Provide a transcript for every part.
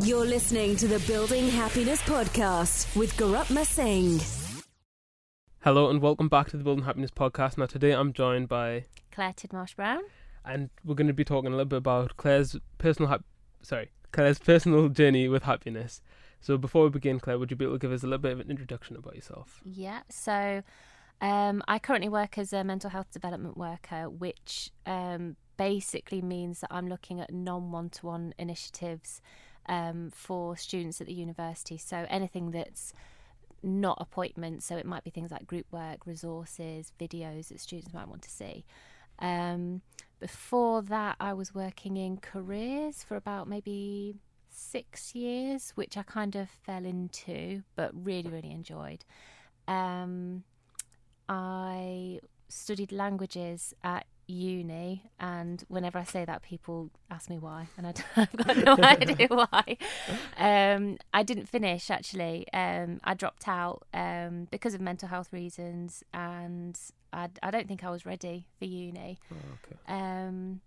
You're listening to the Building Happiness Podcast with Garutma Singh. Hello and welcome back to the Building Happiness Podcast. Now today I'm joined by Claire Tidmarsh Brown. and we're going to be talking a little bit about Claire's personal hap- sorry Claire's personal journey with happiness. So before we begin, Claire, would you be able to give us a little bit of an introduction about yourself? Yeah, so um, I currently work as a mental health development worker, which um, basically means that I'm looking at non one to one initiatives um, for students at the university. So anything that's not appointments, so it might be things like group work, resources, videos that students might want to see. Um, before that, I was working in careers for about maybe six years, which I kind of fell into, but really, really enjoyed. Um, I studied languages at uni, and whenever I say that, people ask me why, and I have got no idea why. Um, I didn't finish actually. Um, I dropped out um, because of mental health reasons, and I, I don't think I was ready for uni. Oh, okay. Um,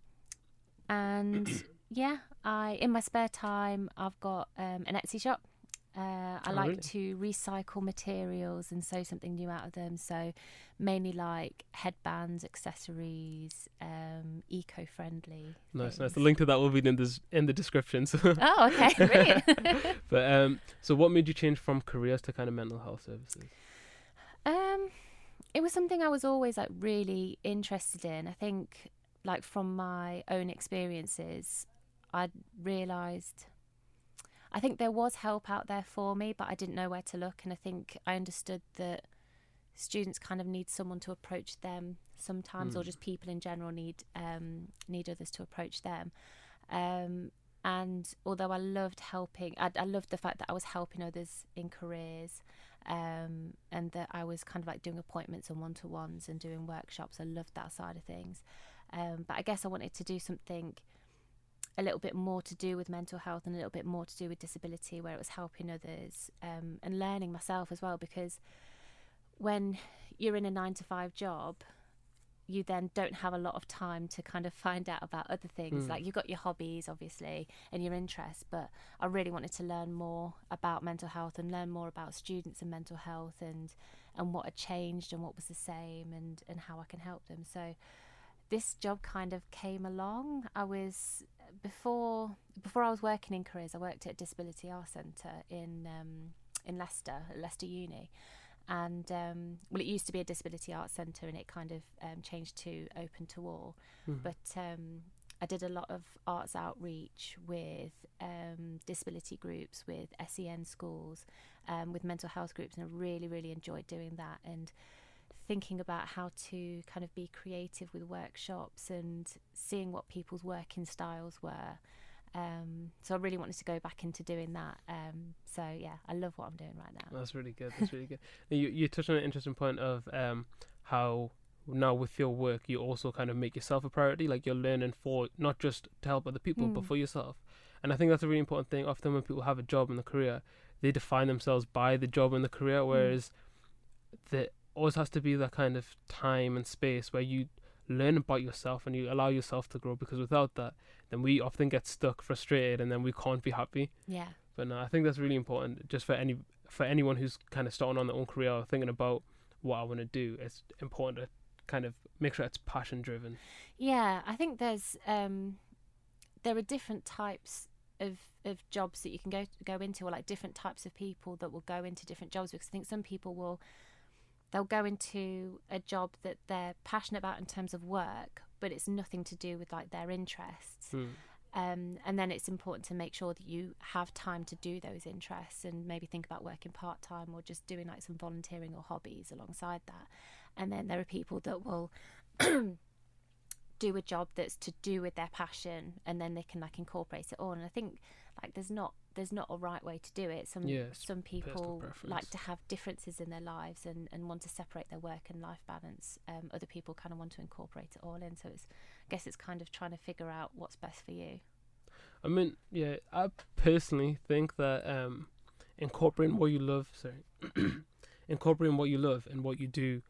and yeah, I in my spare time I've got um, an Etsy shop. Uh, I Oh, like really? to recycle materials and sew something new out of them. So mainly like headbands, accessories, um, eco-friendly. Nice, nice. The link to that will be in the in the description. So, Oh, okay, brilliant. but um, so what made you change from careers to kind of mental health services? Um, it was something I was always like really interested in. I think, like from my own experiences, I realised. I think there was help out there for me, but I didn't know where to look, and I think I understood that students kind of need someone to approach them sometimes, or Mm. just people in general need um, need others to approach them. Um, and although I loved helping, I, I loved the fact that I was helping others in careers um, and that I was kind of like doing appointments and one to ones and doing workshops. I loved that side of things. Um, but I guess I wanted to do something a little bit more to do with mental health and a little bit more to do with disability, where it was helping others um, and learning myself as well. Because when you're in a nine to five job, you then don't have a lot of time to kind of find out about other things. Mm. Like you've got your hobbies, obviously, and your interests, but I really wanted to learn more about mental health and learn more about students and mental health and and what had changed and what was the same and and how I can help them. So this job kind of came along. I was before before I was working in careers. I worked at Disability Arts Centre in um, in Leicester, at Leicester Uni, and um, well, it used to be a disability arts centre, and it kind of um, changed to open to all. Mhm. But um, I did a lot of arts outreach with um, disability groups, with SEN schools, um, with mental health groups, and I really, really enjoyed doing that and thinking about how to kind of be creative with workshops and seeing what people's working styles were. Um, so I really wanted to go back into doing that. Um, so yeah, I love what I'm doing right now. That's really good. That's really good. You you touched on an interesting point of um how now with your work you also kind of make yourself a priority. Like you're learning for not just to help other people, but Mm. for yourself. And I think that's a really important thing. Often when people have a job in the career, they define themselves by the job and the career, whereas there always has to be that kind of time and space where you learn about yourself and you allow yourself to grow. Because without that, then we often get stuck, frustrated, and then we can't be happy. Yeah. But no, I think that's really important just for any for anyone who's kind of starting on their own career or thinking about what I want to do. It's important to kind of make sure it's passion driven. Yeah, I think there's um, there are different types of of jobs that you can go go into, or like different types of people that will go into different jobs. Because I think some people will they'll go into a job that they're passionate about in terms of work, but it's nothing to do with like their interests. Hmm. Um, and then it's important to make sure that you have time to do those interests and maybe think about working part time or just doing like some volunteering or hobbies alongside that. And then there are people that will do a job that's to do with their passion and then they can like incorporate it all. And I think like there's not there's not a right way to do it. Some some people like to have differences in their lives and, and want to separate their work and life balance. Um, other people kind of want to incorporate it all in. So it's I guess it's kind of trying to figure out what's best for you. I mean, yeah, I personally think that um, incorporating what you love, sorry, incorporating what you love and what you do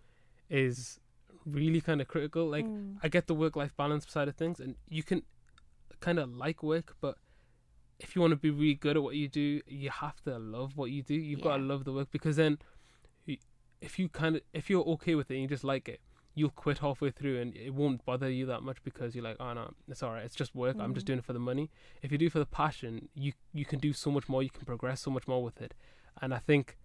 is really kind of critical. Like, Mm. I get the work life balance side of things, and you can kind of like work, but if you want to be really good at what you do, you have to love what you do. You've got to love the work because then, if you kind of if you're okay with it and you just like it, you'll quit halfway through and it won't bother you that much because you're like, oh no, it's all right. It's just work. I'm just Mhm. doing it for the money. If you do it for the passion, you you can do so much more. You can progress so much more with it. And I think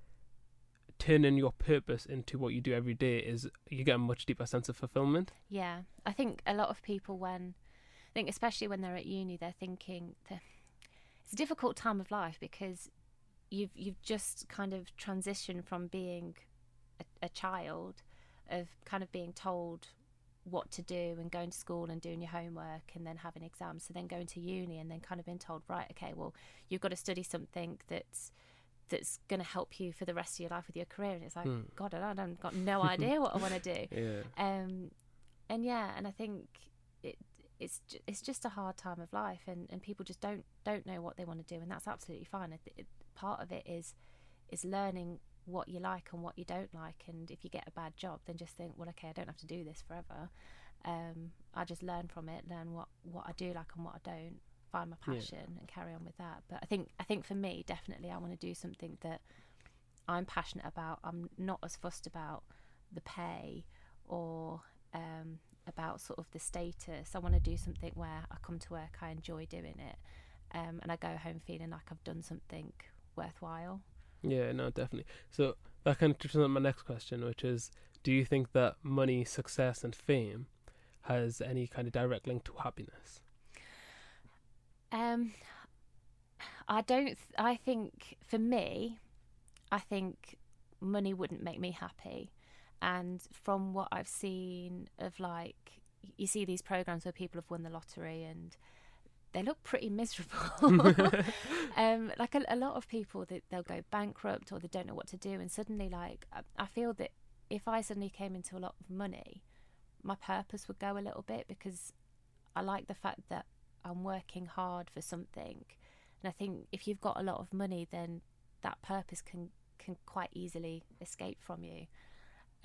turning your purpose into what you do every day is you get a much deeper sense of fulfillment. Yeah, I think a lot of people when I think especially when they're at uni, they're thinking that it's a difficult time of life because you've you've just kind of transitioned from being a, a child of kind of being told what to do and going to school and doing your homework and then having exams so then going to uni and then kind of being told right okay well you've got to study something that's that's going to help you for the rest of your life with your career and it's like Hmm. god I don't, I've got no idea what I want to do Yeah. um, and yeah, and I think it it's it's just a hard time of life, and, and people just don't don't know what they want to do, and that's absolutely fine. I th- it, part of it is is learning what you like and what you don't like, and if you get a bad job, then just think, well, okay, I don't have to do this forever. Um, I just learn from it, learn what what I do like and what I don't, find my Yeah. passion, and carry on with that. But I think I think for me, definitely, I want to do something that I'm passionate about. I'm not as fussed about the pay or um, about sort of the status. I want to do something where I come to work, I enjoy doing it, um, and I go home feeling like I've done something worthwhile. Yeah, no, definitely. So that kind of touches on my next question, which is, do you think that money, success, and fame has any kind of direct link to happiness? Um, I don't. Th- I think for me, I think money wouldn't make me happy. And from what I've seen of like, you see these programs where people have won the lottery and they look pretty miserable. um, like a, a lot of people, that they'll go bankrupt or they don't know what to do, and suddenly, like, I, I feel that if I suddenly came into a lot of money, my purpose would go a little bit because I like the fact that I'm working hard for something, and I think if you've got a lot of money, then that purpose can can quite easily escape from you.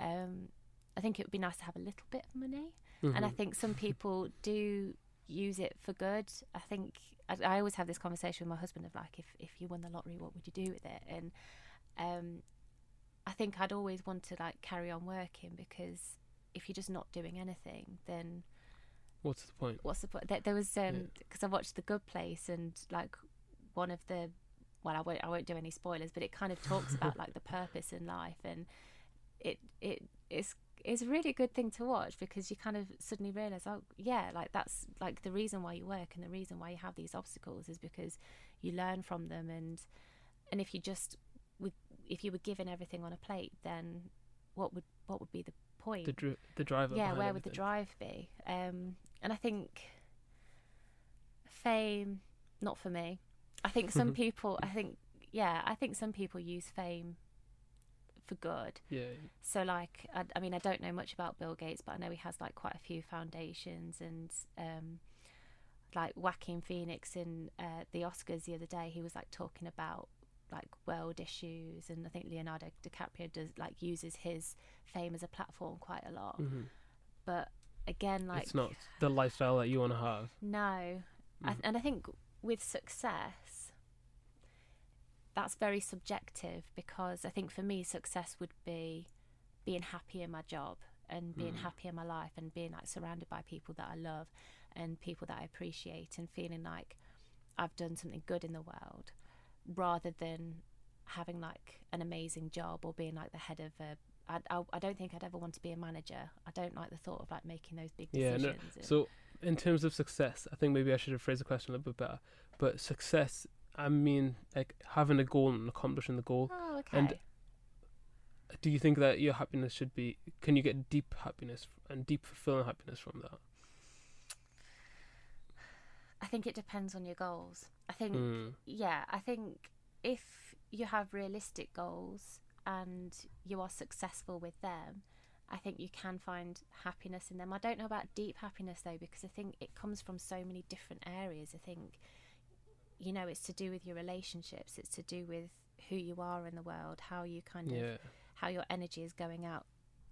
Um, I think it would be nice to have a little bit of money, and I Mhm. think some people do use it for good. I think I, I always have this conversation with my husband of like, if if you won the lottery, what would you do with it? And um, I think I'd always want to like carry on working because if you're just not doing anything, then What's the point? what's the point? There, there was um because I watched The Good Place and like one of the well, I won't I won't do any spoilers, but it kind of talks about like the purpose in life and it it is it's a really good thing to watch because you kind of suddenly realize oh yeah like that's like the reason why you work and the reason why you have these obstacles is because you learn from them and and if you just would if you were given everything on a plate then what would what would be the point? The dri- the driver. yeah where would the drive be? Um and i think fame not for me. I think some people i think yeah i think some people use fame for good Yeah. so like I, I mean i don't know much about bill gates but i know he has like quite a few foundations and um like Joaquin Phoenix in uh, the Oscars the other day, he was like talking about like world issues, and I think Leonardo DiCaprio does like uses his fame as a platform quite a lot. Mhm. But again, like it's not the lifestyle that you want to have. no, I, Mhm. and I think with success, that's very subjective because I think for me, success would be being happy in my job and being Mm. happy in my life and being like surrounded by people that I love and people that I appreciate and feeling like I've done something good in the world rather than having like an amazing job or being like the head of a. I, I, I don't think I'd ever want to be a manager. I don't like the thought of like making those big Yeah, no, decisions. So, in terms of success, I think maybe I should have phrased the question a little bit better. But success, I mean, like having a goal and accomplishing the goal. oh, okay. and Do you think that your happiness should be? Can you get deep happiness and deep fulfilling happiness from that? I think it depends on your goals. I think, Mm. yeah, I think if you have realistic goals and you are successful with them, I think you can find happiness in them. I don't know about deep happiness though, because I think it comes from so many different areas. I think, you know, it's to do with your relationships, it's to do with who you are in the world, how you kind of, Yeah, how your energy is going out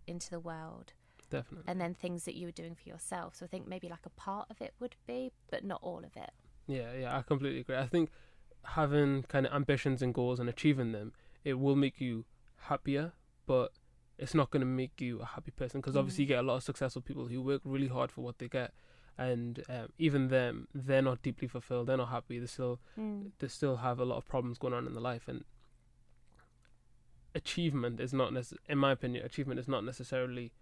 into the world. definitely. and then things that you were doing for yourself. So I think maybe like a part of it would be, but not all of it. Yeah, yeah, I completely agree. I think having kind of ambitions and goals and achieving them, it will make you happier, but it's not going to make you a happy person because obviously you Mm. get a lot of successful people who work really hard for what they get, and um, even them, they're not deeply fulfilled. They're not happy. They still Mm. they still have a lot of problems going on in their life, and achievement is not necess- in my opinion, achievement is not necessarily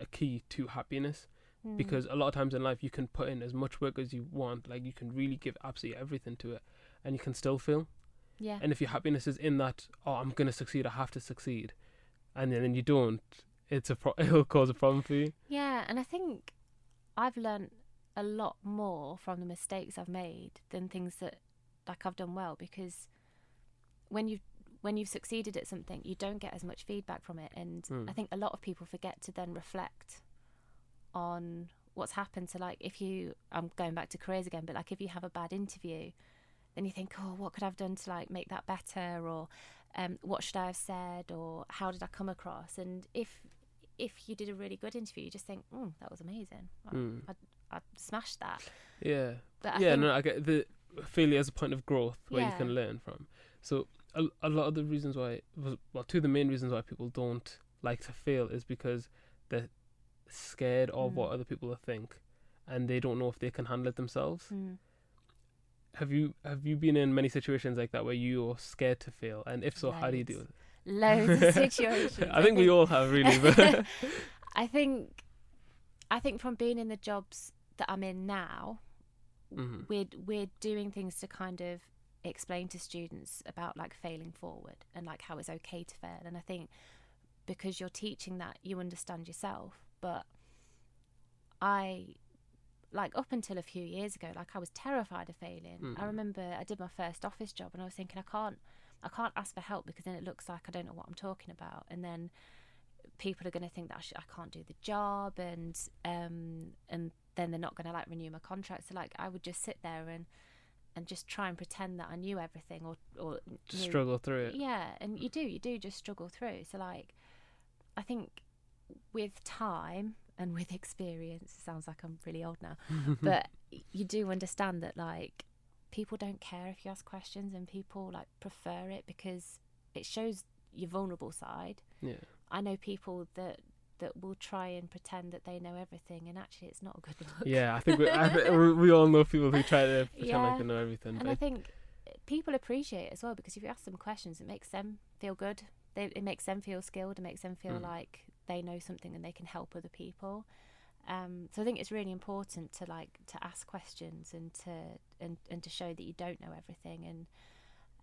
a key to happiness Mm. because a lot of times in life you can put in as much work as you want like you can really give absolutely everything to it and you can still fail yeah. and if your happiness is in that oh i'm going to succeed i have to succeed and then, then you don't it's a pro- it'll cause a problem for you Yeah, and I think I've learnt a lot more from the mistakes I've made than things that like I've done well because when you when you've succeeded at something, you don't get as much feedback from it, and Mm. I think a lot of people forget to then reflect on what's happened. So, like, if you, I'm going back to careers again, but like if you have a bad interview, then you think, oh, what could I have done to like make that better, or um, what should I have said, or how did I come across? And if if you did a really good interview, you just think, mm, that was amazing. I, Mm. I smashed that. yeah But I yeah no i get the failure as a point of growth where you can learn from so a, a lot of the reasons why well two of the main reasons why people don't like to fail is because they're scared of Mm. what other people will think and they don't know if they can handle it themselves Mm. have you have you been in many situations like that where you're scared to fail and if so how do you deal with loads of situations. i think we all have really but I think, I think from being in the jobs that I'm in now, Mhm. we're we're doing things to kind of explain to students about like failing forward and like how it's okay to fail. And I think because you're teaching that, you understand yourself. But I, like up until a few years ago, like I was terrified of failing. I Mhm. remember I did my first office job and I was thinking I can't, I can't ask for help because then it looks like I don't know what I'm talking about. And then people are going to think that I, sh- I can't do the job and um and then they're not going to like renew my contract. So like I would just sit there and and just try and pretend that I knew everything or or just knew- struggle through it. Yeah and you do you do just struggle through. So like I think with time and with experience it sounds like I'm really old now but you do understand that like people don't care if you ask questions and people like prefer it because it shows your vulnerable side yeah I know people that that will try and pretend that they know everything, and actually, it's not a good look. yeah i think we, I, we we all know people who try to pretend Yeah. like they know everything and I think people appreciate it as well because if you ask them questions, it makes them feel good. They, it makes them feel skilled. It makes them feel Mm. like they know something and they can help other people. Um, so I think it's really important to like to ask questions and to and, and to show that you don't know everything and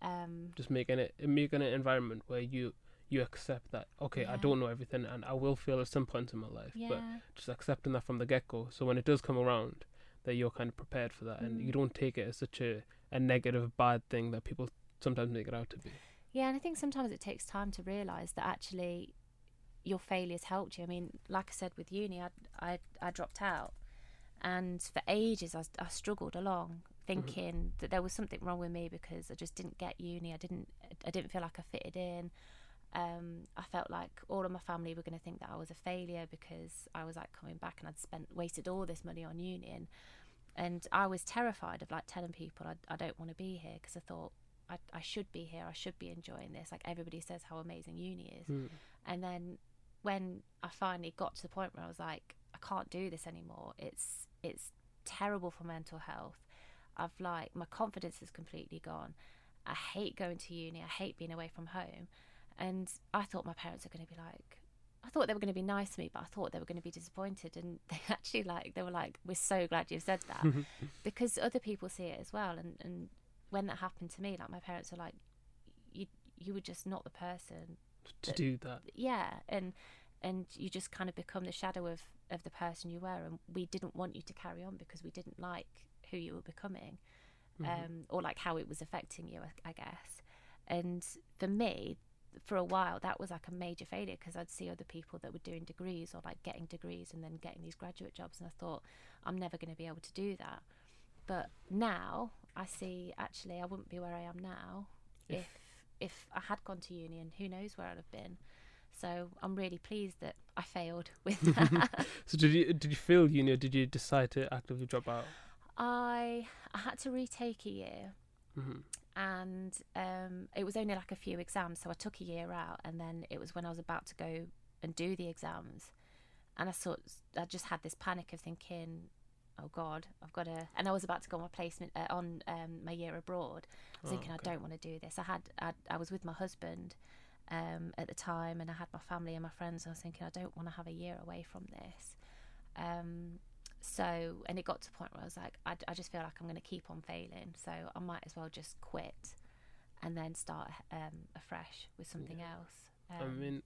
um, just making it making an environment where you you accept that okay i don't know everything and i will fail at some point in my life yeah. but just accepting that from the get-go so when it does come around that you're kind of prepared for that and you Mm. don't take it as such a, a negative bad thing that people sometimes make it out to be Yeah, and I think sometimes it takes time to realise that actually your failures helped you. I mean, like I said with uni, I I, I dropped out, and for ages I struggled along, thinking that there was something wrong with me because I just didn't get uni. I didn't I didn't feel like I fitted in. Um, I felt like all of my family were going to think that I was a failure because I was like coming back and I'd spent wasted all this money on uni and, and I was terrified of like telling people I, I don't want to be here because I thought I, I should be here I should be enjoying this like everybody says how amazing uni is Mm. and then when I finally got to the point where I was like I can't do this anymore. It's it's terrible for mental health. I've like my confidence is completely gone. I hate going to uni. I hate being away from home. And I thought my parents were going to be like I thought they were going to be nice to me but I thought they were going to be disappointed. And they actually like they were like we're so glad you've said that. Because other people see it as well. And and when that happened to me like my parents were like you you were just not the person to do that. Yeah and and you just kind of become the shadow of of the person you were and we didn't want you to carry on because we didn't like who you were becoming Mhm. um or like how it was affecting you I, I guess. And for me for a while that was like a major failure because I'd see other people that were doing degrees or like getting degrees and then getting these graduate jobs and I thought I'm never going to be able to do that. But now I see actually I wouldn't be where I am now If- if if I had gone to union, who knows where I'd have been. So I'm really pleased that I failed with that. So did you did you fail uni or did you decide to actively drop out? I I had to retake a year hmm and um, it was only like a few exams, so I took a year out, and then it was when I was about to go and do the exams, and I sort I just had this panic of thinking, oh God, I've got to, and I was about to go on my placement uh, on um, my year abroad. I was Oh, thinking okay. I don't want to do this. I had I, I was with my husband um, at the time, and I had my family and my friends. And I was thinking I don't want to have a year away from this. Um, so, and it got to a point where I was like, I, I just feel like I'm going to keep on failing. So I might as well just quit and then start um, afresh with something Yeah. else. I Um, mean,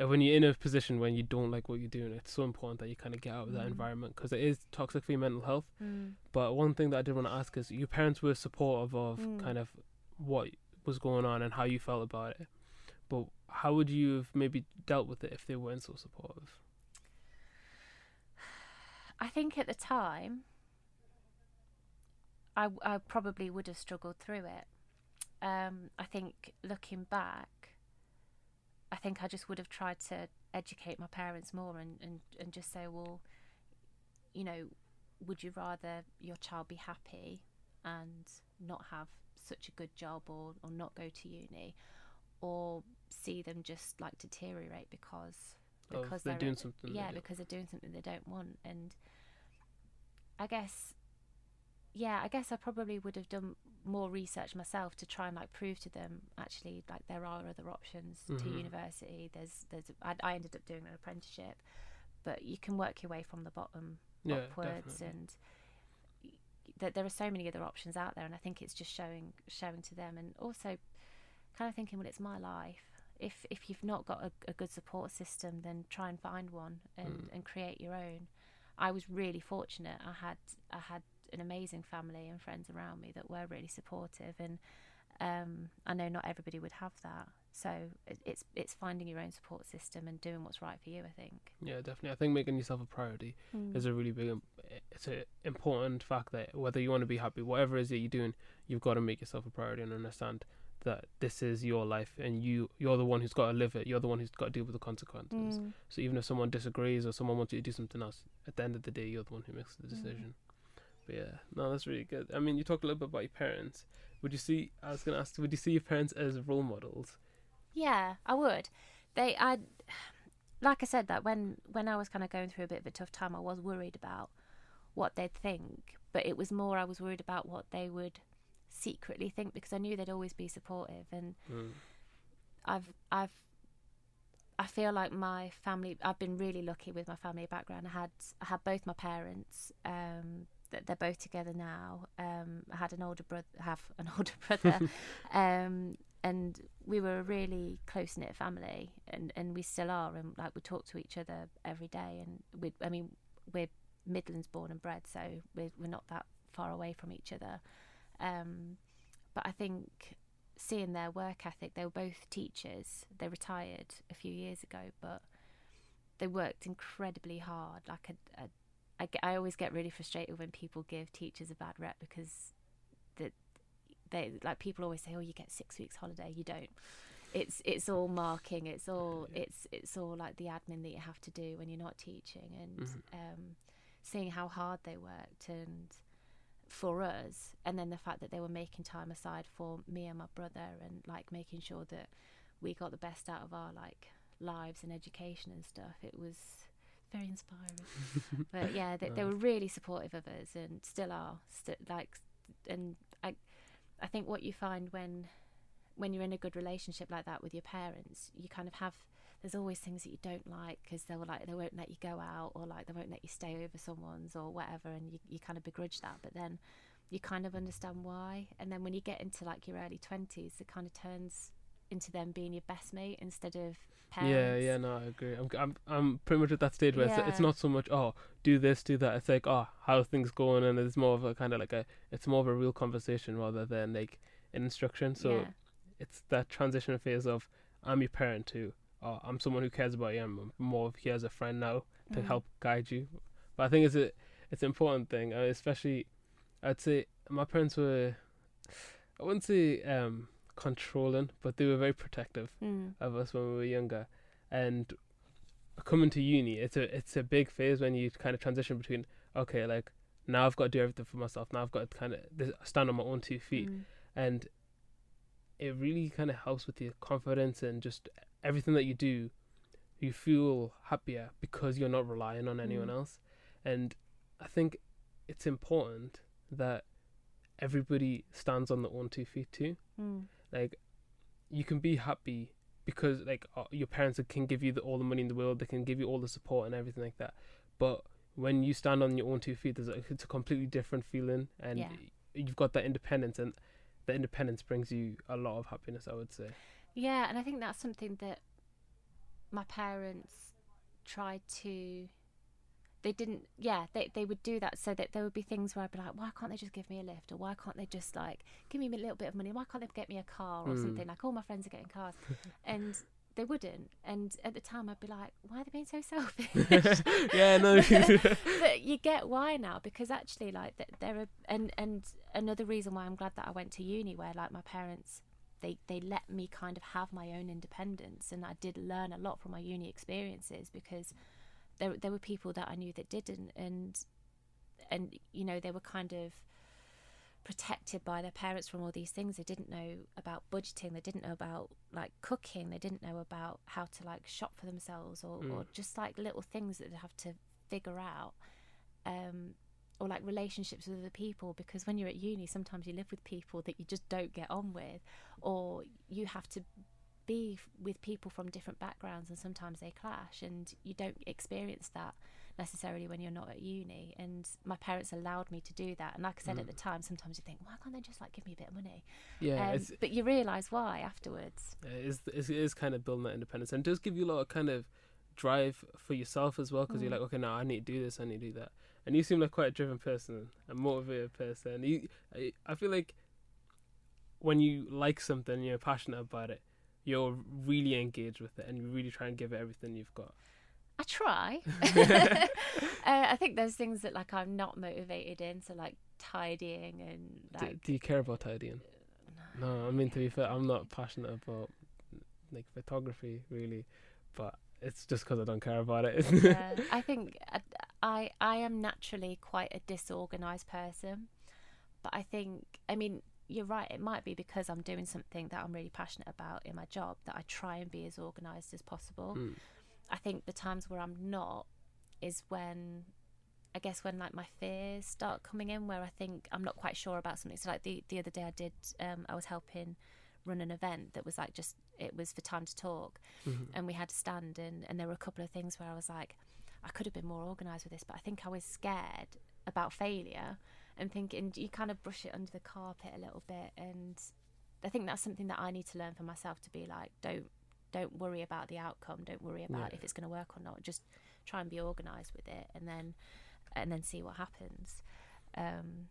uh, when you're in a position when you don't like what you're doing, it's so important that you kind of get out of that Mm. environment because it is toxic for your mental health. mm, But one thing that I did want to ask is, your parents were supportive of Mm. kind of what was going on and how you felt about it. But how would you have maybe dealt with it if they weren't so supportive? I think at the time, I, I probably would have struggled through it. Um, I think looking back, I think I just would have tried to educate my parents more and, and, and just say, well, you know, would you rather your child be happy and not have such a good job or, or not go to uni or see them just like deteriorate because because they're they're doing something. yeah because they're doing something they don't want and i guess yeah i guess i probably would have done more research myself to try and like prove to them actually like there are other options to Mhm. university there's there's I, I ended up doing an apprenticeship but you can work your way from the bottom yeah, upwards definitely. and that there are so many other options out there and i think it's just showing showing to them and also kind of thinking well it's my life if if you've not got a, a good support system then try and find one and Mm. and create your own i was really fortunate i had i had an amazing family and friends around me that were really supportive and um, I know not everybody would have that, so it, it's it's finding your own support system and doing what's right for you. I think. Yeah, definitely. I think making yourself a priority is a really big. It's an important fact that whether you want to be happy, whatever it is that you're doing, you've got to make yourself a priority and understand that this is your life and you you're the one who's got to live it. You're the one who's got to deal with the consequences. Mm. So even if someone disagrees or someone wants you to do something else, at the end of the day, you're the one who makes the Mm. But yeah, no, that's really good. I mean, you talked a little bit about your parents. Would you see? I was gonna ask. Would you see your parents as role models? Yeah, I would. They, I, like I said, that when when I was kind of going through a bit of a tough time, I was worried about what they'd think, but it was more I was worried about what they would secretly think because I knew they'd always be supportive, and Mm. I've I've I feel like my family. I've been really lucky with my family background. I had I had both my parents. Um, that they're both together now. Um, I had an older brother. Have an older brother. um, and we were a really close knit family, and, and we still are. And like we talk to each other every day. And we, I mean, we're Midlands born and bred, so we're we're not that far away from each other. Um, but I think seeing their work ethic, they were both teachers. They retired a few years ago, but they worked incredibly hard. Like a, a, I, get- I always get really frustrated when people give teachers a bad rep because that they like people always say, "Oh, you get six weeks holiday." You don't. It's it's all marking. It's all Yeah. it's it's all like the admin that you have to do when you're not teaching, and Mhm. um, seeing how hard they worked and for us and then the fact that they were making time aside for me and my brother and like making sure that we got the best out of our like lives and education and stuff it was very inspiring. But yeah they, they were really supportive of us and still are st- like and i i think what you find when when you're in a good relationship like that with your parents you kind of have there's always things that you don't like because they were like they won't let you go out or like they won't let you stay over someone's or whatever and you, you kind of begrudge that. But then you kind of understand why. And then when you get into like your early 20s it kind of turns into them being your best mate instead of parents Yeah, yeah, no, I agree. I'm, I'm, I'm pretty much at that stage where it's, it's not so much, oh, do this, do that. It's like, oh, how's things going? And it's more of a kind of like a, it's more of a real conversation rather than like an instruction. So yeah. it's that transition phase of, I'm your parent too. Oh, I'm someone who cares about you. I'm more of here as a friend now to Mm. help guide you. But I think it's a, it's an important thing, uh, especially, I'd say my parents were, I wouldn't say um controlling, but they were very protective Mm. of us when we were younger, and coming to uni, it's a it's a big phase when you kind of transition between okay, like now I've got to do everything for myself. Now I've got to kind of stand on my own two feet, Mm. and it really kind of helps with your confidence and just everything that you do. You feel happier because you're not relying on anyone Mm. else, and I think it's important that everybody stands on their own two feet too. Mm. Like, you can be happy because like uh, your parents can give you the, all the money in the world, they can give you all the support and everything like that. But when you stand on your own two feet, there's a, it's a completely different feeling, and Yeah. you've got that independence, and the independence brings you a lot of happiness. I would say. Yeah, and I think that's something that my parents tried to. They didn't. Yeah, they they would do that so that there would be things where I'd be like, why can't they just give me a lift, or why can't they just like give me a little bit of money? Why can't they get me a car or Mm. something? Like all my friends are getting cars, and they wouldn't. And at the time, I'd be like, why are they being so selfish? yeah, no. but you get why now because actually like th- there are and and another reason why I'm glad that I went to uni where like my parents they they let me kind of have my own independence and I did learn a lot from my uni experiences because there there were people that I knew that didn't and and you know they were kind of protected by their parents from all these things. They didn't know about budgeting. They didn't know about like cooking. They didn't know about how to like shop for themselves or, or Mm. just like little things that they have to figure out um or like relationships with other people because when you're at uni sometimes you live with people that you just don't get on with or you have to be f- with people from different backgrounds and sometimes they clash and you don't experience that necessarily when you're not at uni and my parents allowed me to do that and like I said at Mm. the time sometimes you think why can't they just like give me a bit of money yeah, um, but you realize why afterwards it is, it is kind of building that independence, and it does give you a lot of kind of drive for yourself as well, because you're Mm. like, okay, now I need to do this, I need to do that, and you seem like quite a driven person, a motivated person. You, I, I feel like when you like something, you're passionate about it, you're really engaged with it, and you really try and give it everything you've got. I try. uh, I think there's things that like I'm not motivated in, so like tidying and do, like. do you care about tidying? No, I mean to be fair, I'm not passionate about like photography really, but it's just because I don't care about it. yeah, I think I, I I am naturally quite a disorganized person, but I think I mean you're right. It might be because I'm doing something that I'm really passionate about in my job that I try and be as organized as possible. Mm. I think the times where I'm not is when I guess when like my fears start coming in where I think I'm not quite sure about something. So like the the other day I did um I was helping run an event that was like just it was for time to talk Mhm. and we had to stand and and there were a couple of things where I was like I could have been more organized with this but I think I was scared about failure and thinking you kind of brush it under the carpet a little bit? And I think that's something that I need to learn for myself to be like don't don't worry about the outcome. Don't worry about Yeah. if it's going to work or not. Just try and be organized with it and then and then see what happens. Um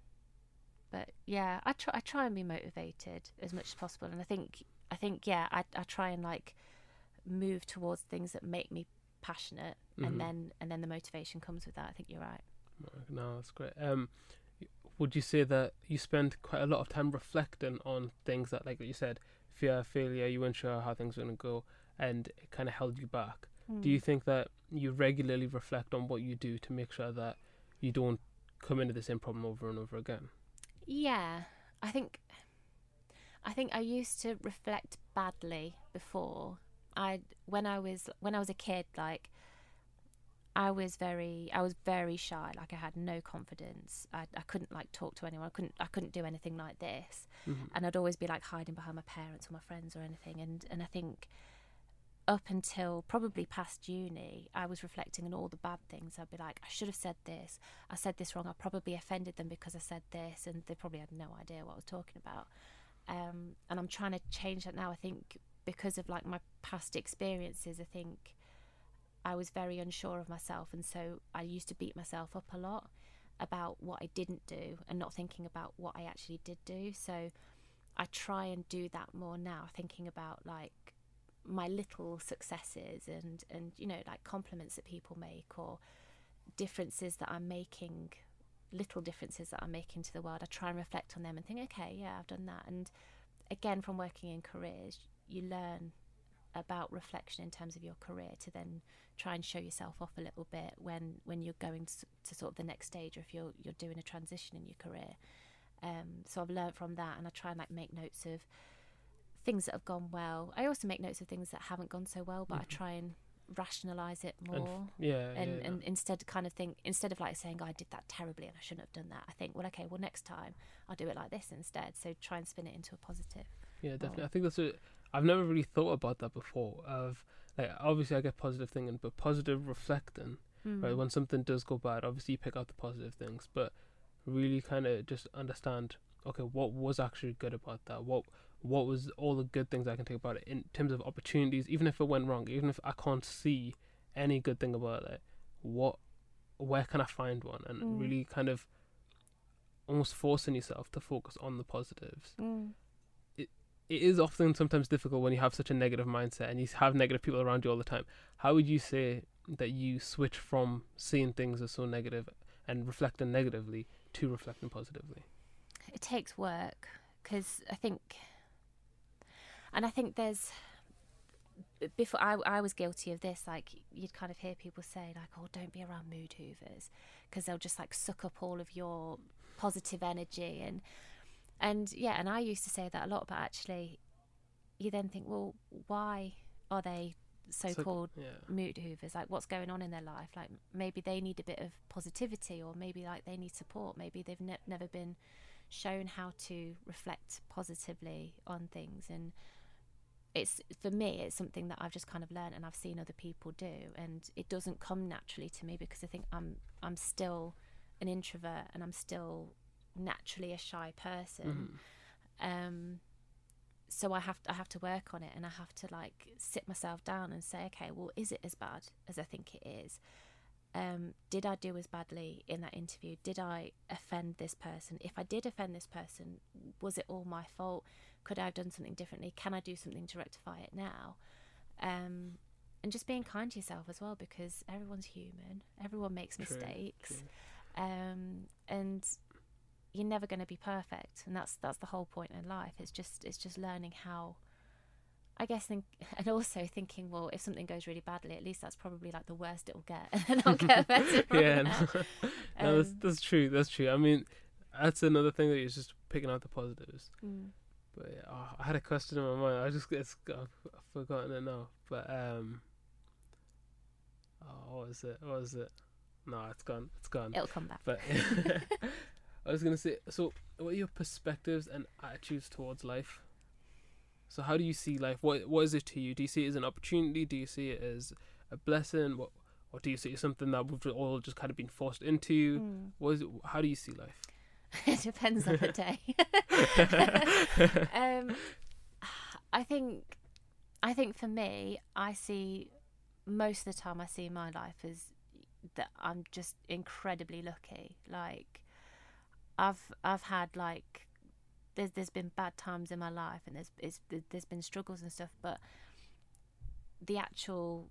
but yeah I try I try and be motivated as much as possible. And I think I think yeah I I try and like move towards things that make me passionate Mhm. and then and then the motivation comes with that. I think you're right No, that's great. Um, would you say that you spend quite a lot of time reflecting on things that, like you said, fear, failure, you weren't sure how things were going to go, and it kind of held you back? Do you hmm. think that you regularly reflect on what you do to make sure that you don't come into the same problem over and over again? Yeah, I think I think I used to reflect badly before. I when I was when I was a kid, like I was very I was very shy. Like I had no confidence. I I couldn't like talk to anyone. I couldn't I couldn't do anything like this. Mhm. And I'd always be like hiding behind my parents or my friends or anything. And and I think up until probably past uni, I was reflecting on all the bad things. I'd be like, I should have said this. I said this wrong. I probably offended them because I said this, and they probably had no idea what I was talking about. Um, and I'm trying to change that now. I think because of like my past experiences, I think I was very unsure of myself, and so I used to beat myself up a lot about what I didn't do and not thinking about what I actually did do. So I try and do that more now, thinking about like my little successes and and you know like compliments that people make or differences that I'm making little differences that I'm making to the world I try and reflect on them and think okay yeah I've done that and again from working in careers you learn about reflection in terms of your career to then try and show yourself off a little bit when when you're going to, to sort of the next stage or if you're you're doing a transition in your career Um, so I've learned from that, and I try and like make notes of things that have gone well. I also make notes of things that haven't gone so well, but I try and rationalize it And f- more. yeah, and, yeah, yeah. and instead kind of think instead of like saying oh, I did that terribly and I shouldn't have done that I think well okay well next time I'll do it like this instead so try and spin it into a positive Yeah, definitely. Oh. I think that's a. I've never really thought about that before. Of like, obviously, I get positive thinking, but positive reflecting. Right, Mm. when something does go bad, obviously you pick out the positive things, but really kind of just understand. Okay, what was actually good about that? What what was all the good things I can take about it in terms of opportunities? Even if it went wrong, even if I can't see any good thing about it, what where can I find one? And Mm. really kind of almost forcing yourself to focus on the positives Mm. It is often sometimes difficult when you have such a negative mindset and you have negative people around you all the time. How would you say that you switch from seeing things as so negative and reflecting negatively to reflecting positively? it takes work because I think, and I think there's before I, I was guilty of this. Like you'd kind of hear people say like, "Oh, don't be around mood hoovers," because they'll just like suck up all of your positive energy and and yeah. And I used to say that a lot, but actually, you then think, well, why are they so-called yeah. mood hoovers like what's going on in their life like maybe they need a bit of positivity or maybe like they need support maybe they've ne- never been shown how to reflect positively on things and it's for me it's something that I've just kind of learned and I've seen other people do and it doesn't come naturally to me because I think I'm I'm still an introvert and I'm still naturally a shy person. Mhm. um so I have to, I have to work on it and I have to like sit myself down and say okay well is it as bad as I think it is? Um did I do as badly in that interview? Did I offend this person? If I did offend this person was it all my fault? Could I have done something differently? Can I do something to rectify it now? Um and just being kind to yourself as well because everyone's human. Everyone makes True, mistakes. true. um, and you're never going to be perfect, and that's that's the whole point in life. It's just it's just learning how. I guess think and also thinking, well, if something goes really badly, at least that's probably like the worst it'll get, and I'll get better yeah, no, no, that's Um, that's true. That's true. I mean, that's another thing that is just picking out the positives. Mm. But yeah, oh, I had a question in my mind. I just it's, I've forgotten it now. But um, oh, what was it? What was it? No, it's gone. It's gone. It'll come back. But I was gonna say, so what are your perspectives and attitudes towards life? So how do you see life? What what is it to you? Do you see it as an opportunity? Do you see it as a blessing? What or do you see it as something that we've all just kind of been forced into? Mm. What is it? How do you see life? it depends on the day. um, I think, I think for me, I see most of the time I see my life as that I'm just incredibly lucky. Like, I've I've had like there's there's been bad times in my life and there's it's, there's been struggles and stuff, but the actual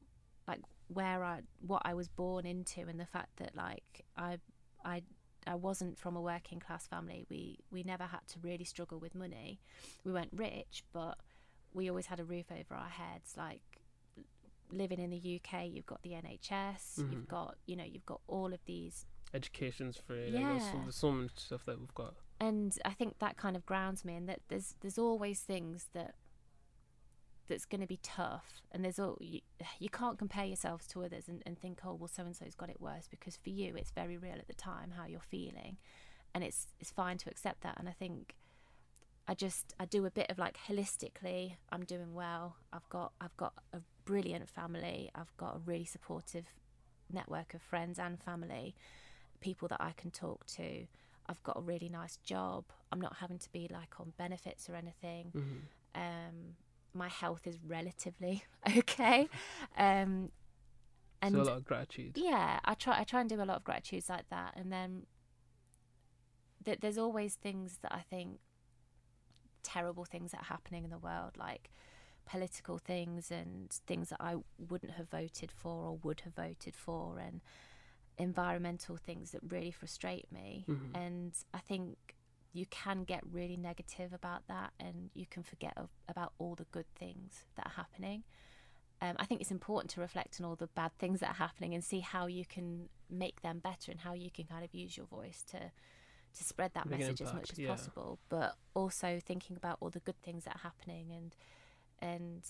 like where I what I was born into and the fact that like I I I wasn't from a working class family. We we never had to really struggle with money. We weren't rich, but we always had a roof over our heads. Like living in the UK, you've got the NHS, Mhm. you've got you know you've got all of these, Education's free. Like, there's, so, Yeah. there's so much stuff that we've got. and I think that kind of grounds me. And that there's there's always things that that's going to be tough, and there's all you, you can't compare yourselves to others and, and think oh well so and so's got it worse because for you it's very real at the time how you're feeling, and it's it's fine to accept that. And I think I just I do a bit of like holistically I'm doing well. I've got I've got a brilliant family. I've got a really supportive network of friends and family, people that I can talk to. I've got a really nice job. I'm not having to be like on benefits or anything. hmm Um, my health is relatively okay. Um, and so a lot of gratitude. yeah, I try I try and do a lot of gratitudes like that, and then th- there's always things that I think terrible things that are happening in the world, like political things and things that I wouldn't have voted for or would have voted for, and environmental things that really frustrate me. Mhm. And I think you can get really negative about that, and you can forget of, about all the good things that are happening um, I think it's important to reflect on all the bad things that are happening and see how you can make them better and how you can kind of use your voice to to spread that Make message as much as yeah. possible, but also thinking about all the good things that are happening and and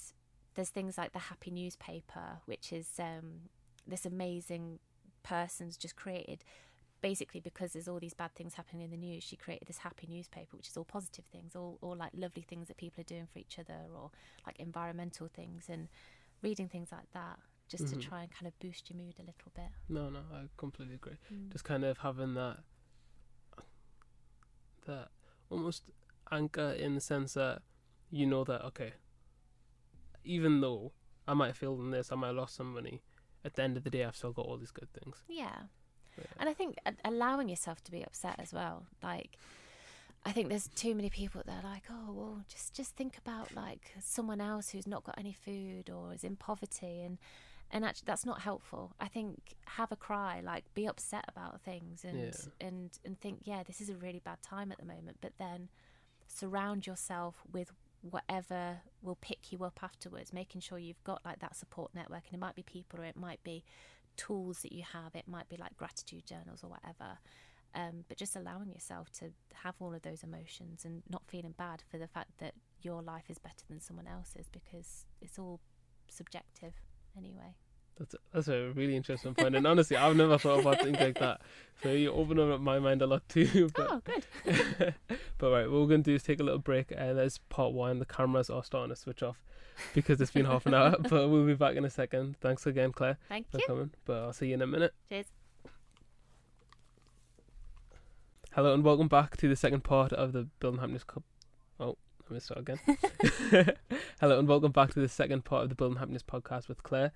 there's things like the Happy Newspaper, which is um, this amazing person's just created. Basically, because there's all these bad things happening in the news, she created this happy newspaper, which is all positive things, all, all like lovely things that people are doing for each other, or like environmental things, and reading things like that, just Mhm. to try and kind of boost your mood a little bit. No, no, I completely agree. Mm. Just kind of having that that almost anchor in the sense that you know that okay, even though I might have failed in this, I might have lost some money. At the end of the day, I've still got all these good things. Yeah. Yeah. And I think uh, allowing yourself to be upset as well. Like, I think there's too many people that are like, oh, well, just just think about like someone else who's not got any food or is in poverty, and and actually that's not helpful. I think have a cry, like be upset about things, and Yeah. and and think, yeah, this is a really bad time at the moment. But then surround yourself with whatever will pick you up afterwards, making sure you've got like that support network, and it might be people or it might be tools that you have. It might be like gratitude journals or whatever. Um, but just allowing yourself to have all of those emotions and not feeling bad for the fact that your life is better than someone else's because it's all subjective anyway. That's a, that's a really interesting point, and honestly, I've never thought about things like that. So you open up my mind a lot too. But oh, good. but right, what we're going to do is take a little break, and that's part one. The cameras are starting to switch off because it's been half an hour, but we'll be back in a second. Thanks again, Claire, Thank you. for you. coming. But I'll see you in a minute. Cheers. Hello and welcome back to the second part of the Building Happiness Cup. Oh, let me start again. Hello and welcome back to the second part of the Building Happiness podcast with Claire.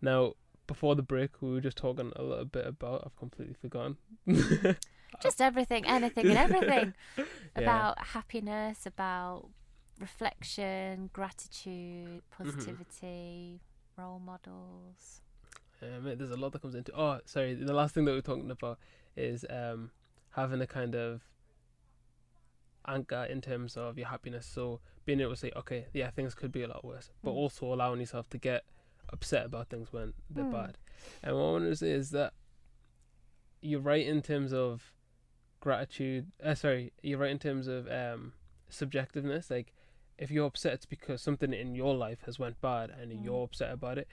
Now, before the break, we were just talking a little bit about. I've completely forgotten. Just everything, anything, and everything Yeah. about happiness, about reflection, gratitude, Mm-hmm. positivity, role models. Um, there's a lot that comes into. Oh, sorry. The last thing that we're talking about is um, having a kind of anchor in terms of your happiness. So being able to say, okay, yeah, things could be a lot worse, but Mm. also allowing yourself to get upset about things when they're Mm. bad. And what I want to say is that you're right in terms of gratitude. Uh, sorry, you're right in terms of um, subjectiveness. Like, if you're upset, it's because something in your life has went bad, and Mm. you're upset about it.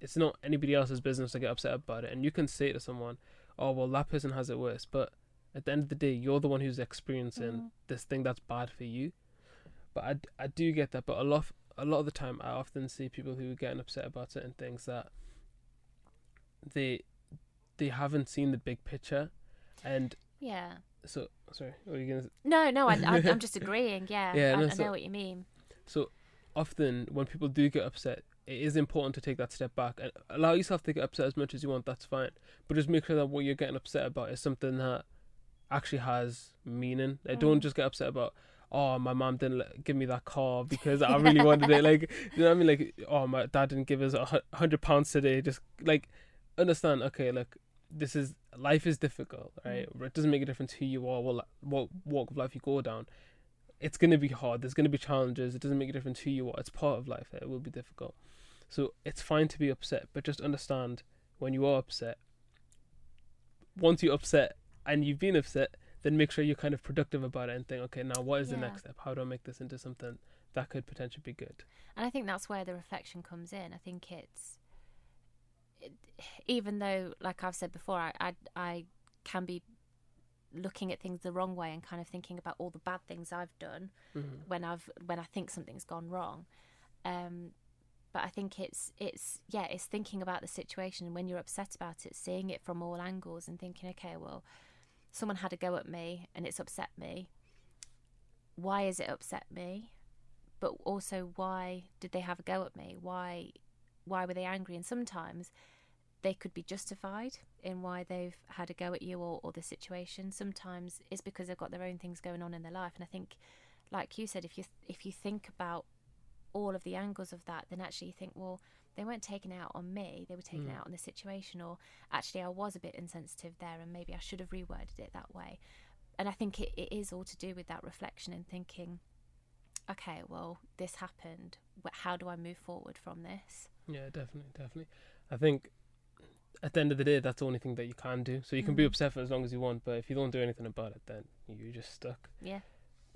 It's not anybody else's business to get upset about it. And you can say to someone, "Oh, well, that person has it worse," but at the end of the day, you're the one who's experiencing Mm. this thing that's bad for you. But I, I do get that. But a lot a lot of the time, I often see people who are getting upset about certain things that they they haven't seen the big picture, and Yeah. so sorry, what are you gonna? No, no, I, I, I'm just agreeing. Yeah, Yeah, I, no, I so- know what you mean. So often when people do get upset, it is important to take that step back and allow yourself to get upset as much as you want. That's fine, but just make sure that what you're getting upset about is something that actually has meaning. Like, Don't Mm. just get upset about. Oh, my mom didn't give me that car because I really wanted it. Like, you know what I mean? Like, oh, my dad didn't give us a hundred pounds today. Just like understand. Okay, look, this is life is difficult, right? Mm. It doesn't make a difference who you are, what what walk of life you go down it's going to be hard. There's going to be challenges. It doesn't make a difference who you are. It's part of life. It will be difficult. So it's fine to be upset, but just understand when you are upset. Once you're upset and you've been upset, then make sure you're kind of productive about it and think, okay, now what is the next step? How do I make this into something that could potentially be good? And I think that's where the reflection comes in. I think it's, it, even though, like I've said before, I, I, I can be looking at things the wrong way and kind of thinking about all the bad things I've done Mm-hmm. when I've when I think something's gone wrong. Um, but I think it's it's yeah, it's thinking about the situation and when you're upset about it, seeing it from all angles and thinking, okay, well, someone had a go at me and it's upset me. Why has it upset me? But also, why did they have a go at me? Why why were they angry? And sometimes they could be justified in why they've had a go at you or, or the situation. Sometimes it's because they've got their own things going on in their life. And I think, like you said, if you if you think about all of the angles of that, then actually you think, well, they weren't taken out on me; they were taken Mm. out on the situation. Or actually, I was a bit insensitive there, and maybe I should have reworded it that way. And I think it, it is all to do with that reflection and thinking, okay, well, this happened. How do I move forward from this? Yeah, definitely, definitely. I think at the end of the day, that's the only thing that you can do. So you can be Mhm. upset for as long as you want, but if you don't do anything about it, then you're just stuck. Yeah.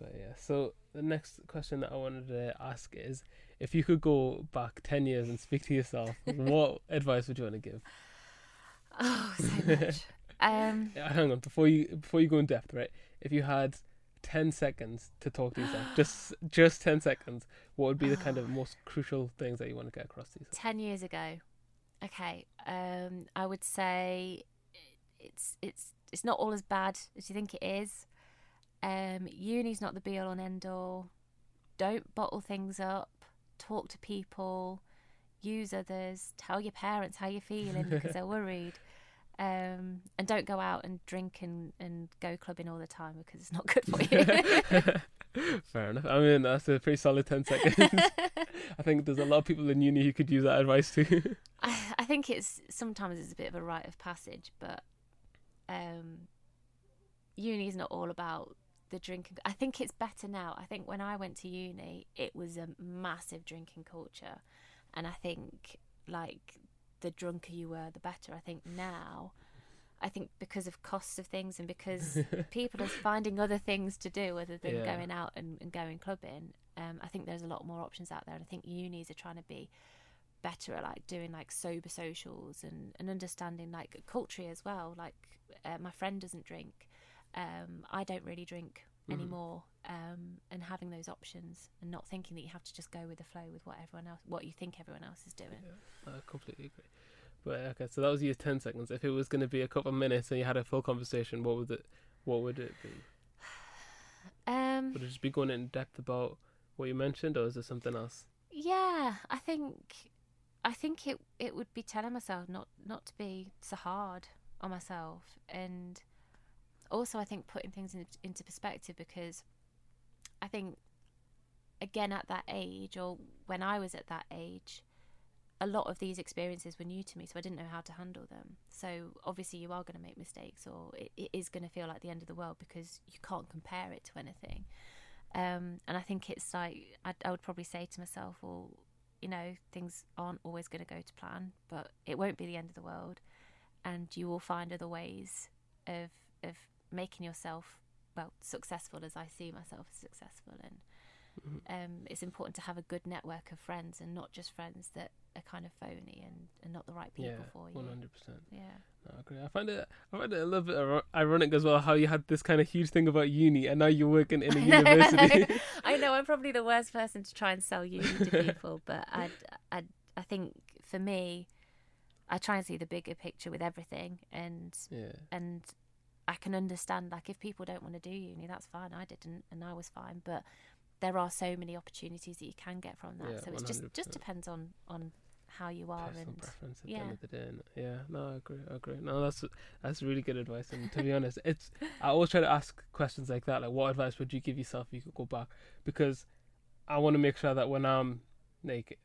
But yeah, so the next question that I wanted to ask is if you could go back 10 years and speak to yourself, what advice would you want to give? Oh, so much. um, Yeah, hang on, before you before you go in depth, right? If you had 10 seconds to talk to yourself, just just 10 seconds, what would be the kind of most crucial things that you want to get across to yourself? 10 years ago okay um i would say it's it's it's not all as bad as you think it is um uni's not the be all and end all don't bottle things up talk to people use others tell your parents how you're feeling because they're worried um and don't go out and drink and and go clubbing all the time because it's not good for you Fair enough. I mean, that's a pretty solid 10 seconds. I think there's a lot of people in uni who could use that advice too. I, I think it's sometimes it's a bit of a rite of passage, but um, uni is not all about the drinking. I think it's better now. I think when I went to uni, it was a massive drinking culture, and I think like the drunker you were, the better. I think now. I think because of costs of things and because people are finding other things to do other than Yeah. going out and, and going clubbing, um, I think there's a lot more options out there. And I think unis are trying to be better at like doing like sober socials and, and understanding like culture as well. Like uh, my friend doesn't drink, um, I don't really drink Mhm. anymore, um, and having those options and not thinking that you have to just go with the flow with what everyone else, what you think everyone else is doing. I completely agree. But okay, so that was your 10 seconds. If it was going to be a couple of minutes and you had a full conversation, what would it what would it be? Um, Would it just be going in depth about what you mentioned or is there something else? Yeah, I think I think it it would be telling myself not not to be so hard on myself and also I think putting things in, into perspective because I think again at that age or when I was at that age a lot of these experiences were new to me so I didn't know how to handle them. So obviously you are going to make mistakes or it, it is going to feel like the end of the world because you can't compare it to anything. Um, and I think it's like I, I would probably say to myself, well, you know, things aren't always going to go to plan, but it won't be the end of the world, and you will find other ways of of making yourself well successful as I see myself as successful, and um, it's important to have a good network of friends and not just friends that are kind of phony and, and not the right people yeah, for you. one hundred percent. Yeah. No, I agree. I find it I find it a little bit ironic as well how you had this kind of huge thing about uni and now you're working in a university. I know I'm probably the worst person to try and sell uni to people, but I, I, I think for me, I try and see the bigger picture with everything, and yeah. and I can understand like if people don't want to do uni, that's fine. I didn't, and I was fine, but there are so many opportunities that you can get from that. Yeah, so it's just just depends on on how you are Personal and preference at the yeah. end of the day. innit? Yeah, no, I agree. I agree. No, that's that's really good advice. And to be honest, it's I always try to ask questions like that, like what advice would you give yourself if you could go back? Because I want to make sure that when I'm like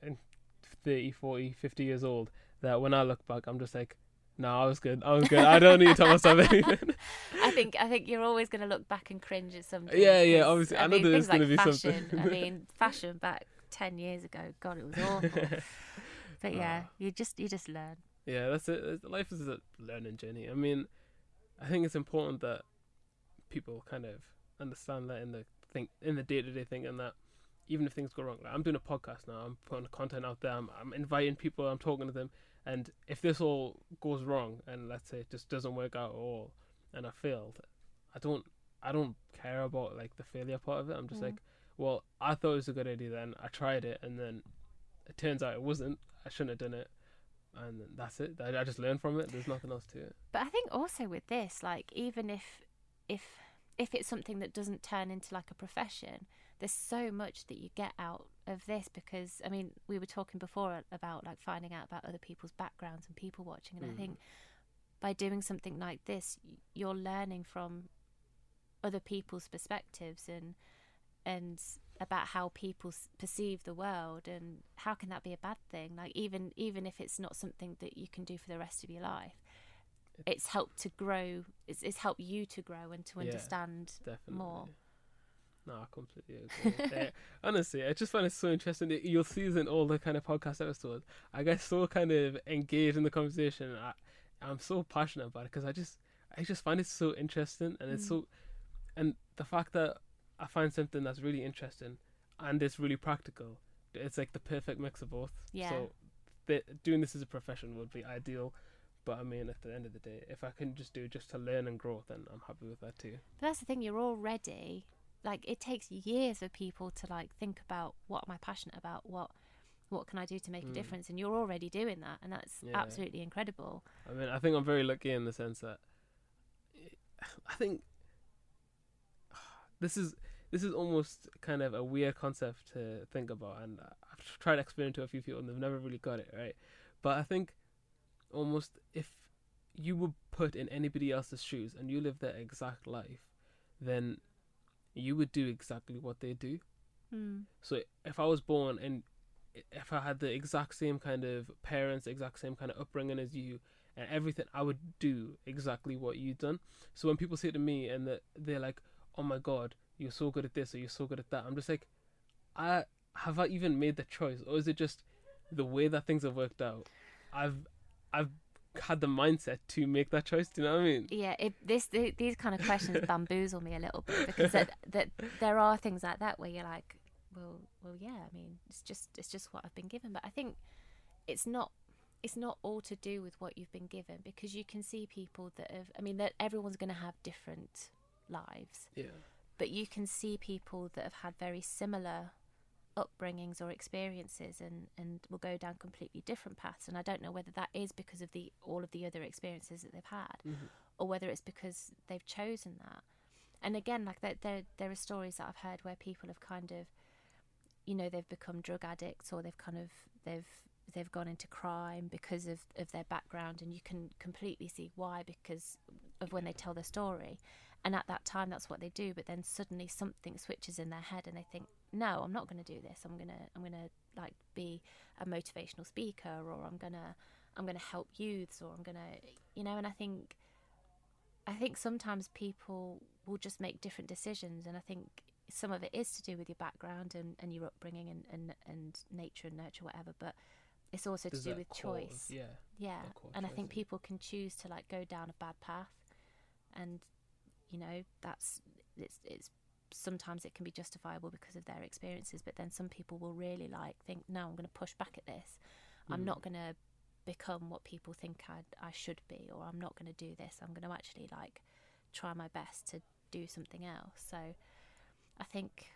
30, 40, 50 years old, that when I look back, I'm just like, no, I was good. I was good. I don't need to tell myself anything. I think I think you're always going to look back and cringe at something. Yeah, yeah, obviously. I know mean, there's like gonna be fashion. something. I mean, fashion back ten years ago, God, it was awful. but yeah, Ah. you just you just learn. Yeah, that's it. Life is a learning journey. I mean, I think it's important that people kind of understand that in the think in the day to day thing, and that even if things go wrong, like I'm doing a podcast now, I'm putting content out there, I'm, I'm inviting people, I'm talking to them, and if this all goes wrong, and let's say it just doesn't work out at all, and I failed, I don't, I don't care about like the failure part of it. I'm just Mm. like, well, I thought it was a good idea then, I tried it, and then it turns out it wasn't. I shouldn't have done it, and that's it. I, I just learned from it. There's nothing else to it. But I think also with this, like even if if if it's something that doesn't turn into like a profession, there's so much that you get out of this because I mean we were talking before about like finding out about other people's backgrounds and people watching, and I Mm. think by doing something like this, you're learning from other people's perspectives and and about how people perceive the world and how can that be a bad thing like even even if it's not something that you can do for the rest of your life it's helped to grow it's, it's helped you to grow and to Yeah. understand Definitely. more No, I completely agree. yeah, honestly, I just find it so interesting. that You'll see this in all the kind of podcast episodes. I get so kind of engaged in the conversation. I, I'm so passionate about it because I just I just find it so interesting and it's Mm. so and the fact that I find something that's really interesting and it's really practical. It's like the perfect mix of both. Yeah. So the, doing this as a profession would be ideal. But I mean, at the end of the day, if I can just do it just to learn and grow, then I'm happy with that too. But that's the thing, you're already like it takes years for people to like think about what am I passionate about, what what can I do to make a Mm. difference, and you're already doing that, and that's Yeah. absolutely incredible. I mean, I think I'm very lucky in the sense that I think this is this is almost kind of a weird concept to think about, and I've tried to explain it to a few people, and they've never really got it right. But I think almost if you were put in anybody else's shoes and you live their exact life, then you would do exactly what they do. Mm. So if I was born and if I had the exact same kind of parents, exact same kind of upbringing as you, and everything, I would do exactly what you've done. So when people say to me and that they're like, "Oh my God, you're so good at this or you're so good at that," I'm just like, I have I even made the choice, or is it just the way that things have worked out? I've I've had the mindset to make that choice. Do you know what I mean? Yeah, it, this th- these kind of questions bamboozle me a little bit because that, that there are things like that where you're like, well, well, yeah. I mean, it's just it's just what I've been given, but I think it's not it's not all to do with what you've been given because you can see people that have. I mean, that everyone's going to have different lives, Yeah. but you can see people that have had very similar upbringings or experiences and and will go down completely different paths. And I don't know whether that is because of the all of the other experiences that they've had Mhm. or whether it's because they've chosen that. And again like there, there there are stories that I've heard where people have kind of you know they've become drug addicts or they've kind of they've they've gone into crime because of, of their background. And you can completely see why because of when they tell their story. And at that time that's what they do. But then suddenly something switches in their head and they think no i'm not going to do this i'm going to i'm going to like be a motivational speaker or i'm going to i'm going to help youths or i'm going to you know and i think i think sometimes people will just make different decisions and i think some of it is to do with your background and, and your upbringing and, and, and nature and nurture whatever but it's also to do with core choice yeah. yeah and i think people can choose to like go down a bad path and you know that's it's it's sometimes it can be justifiable because of their experiences but then some people will really like think no i'm going to push back at this i'm Mm. not going to become what people think I, I should be or i'm not going to do this i'm going to actually like try my best to do something else so i think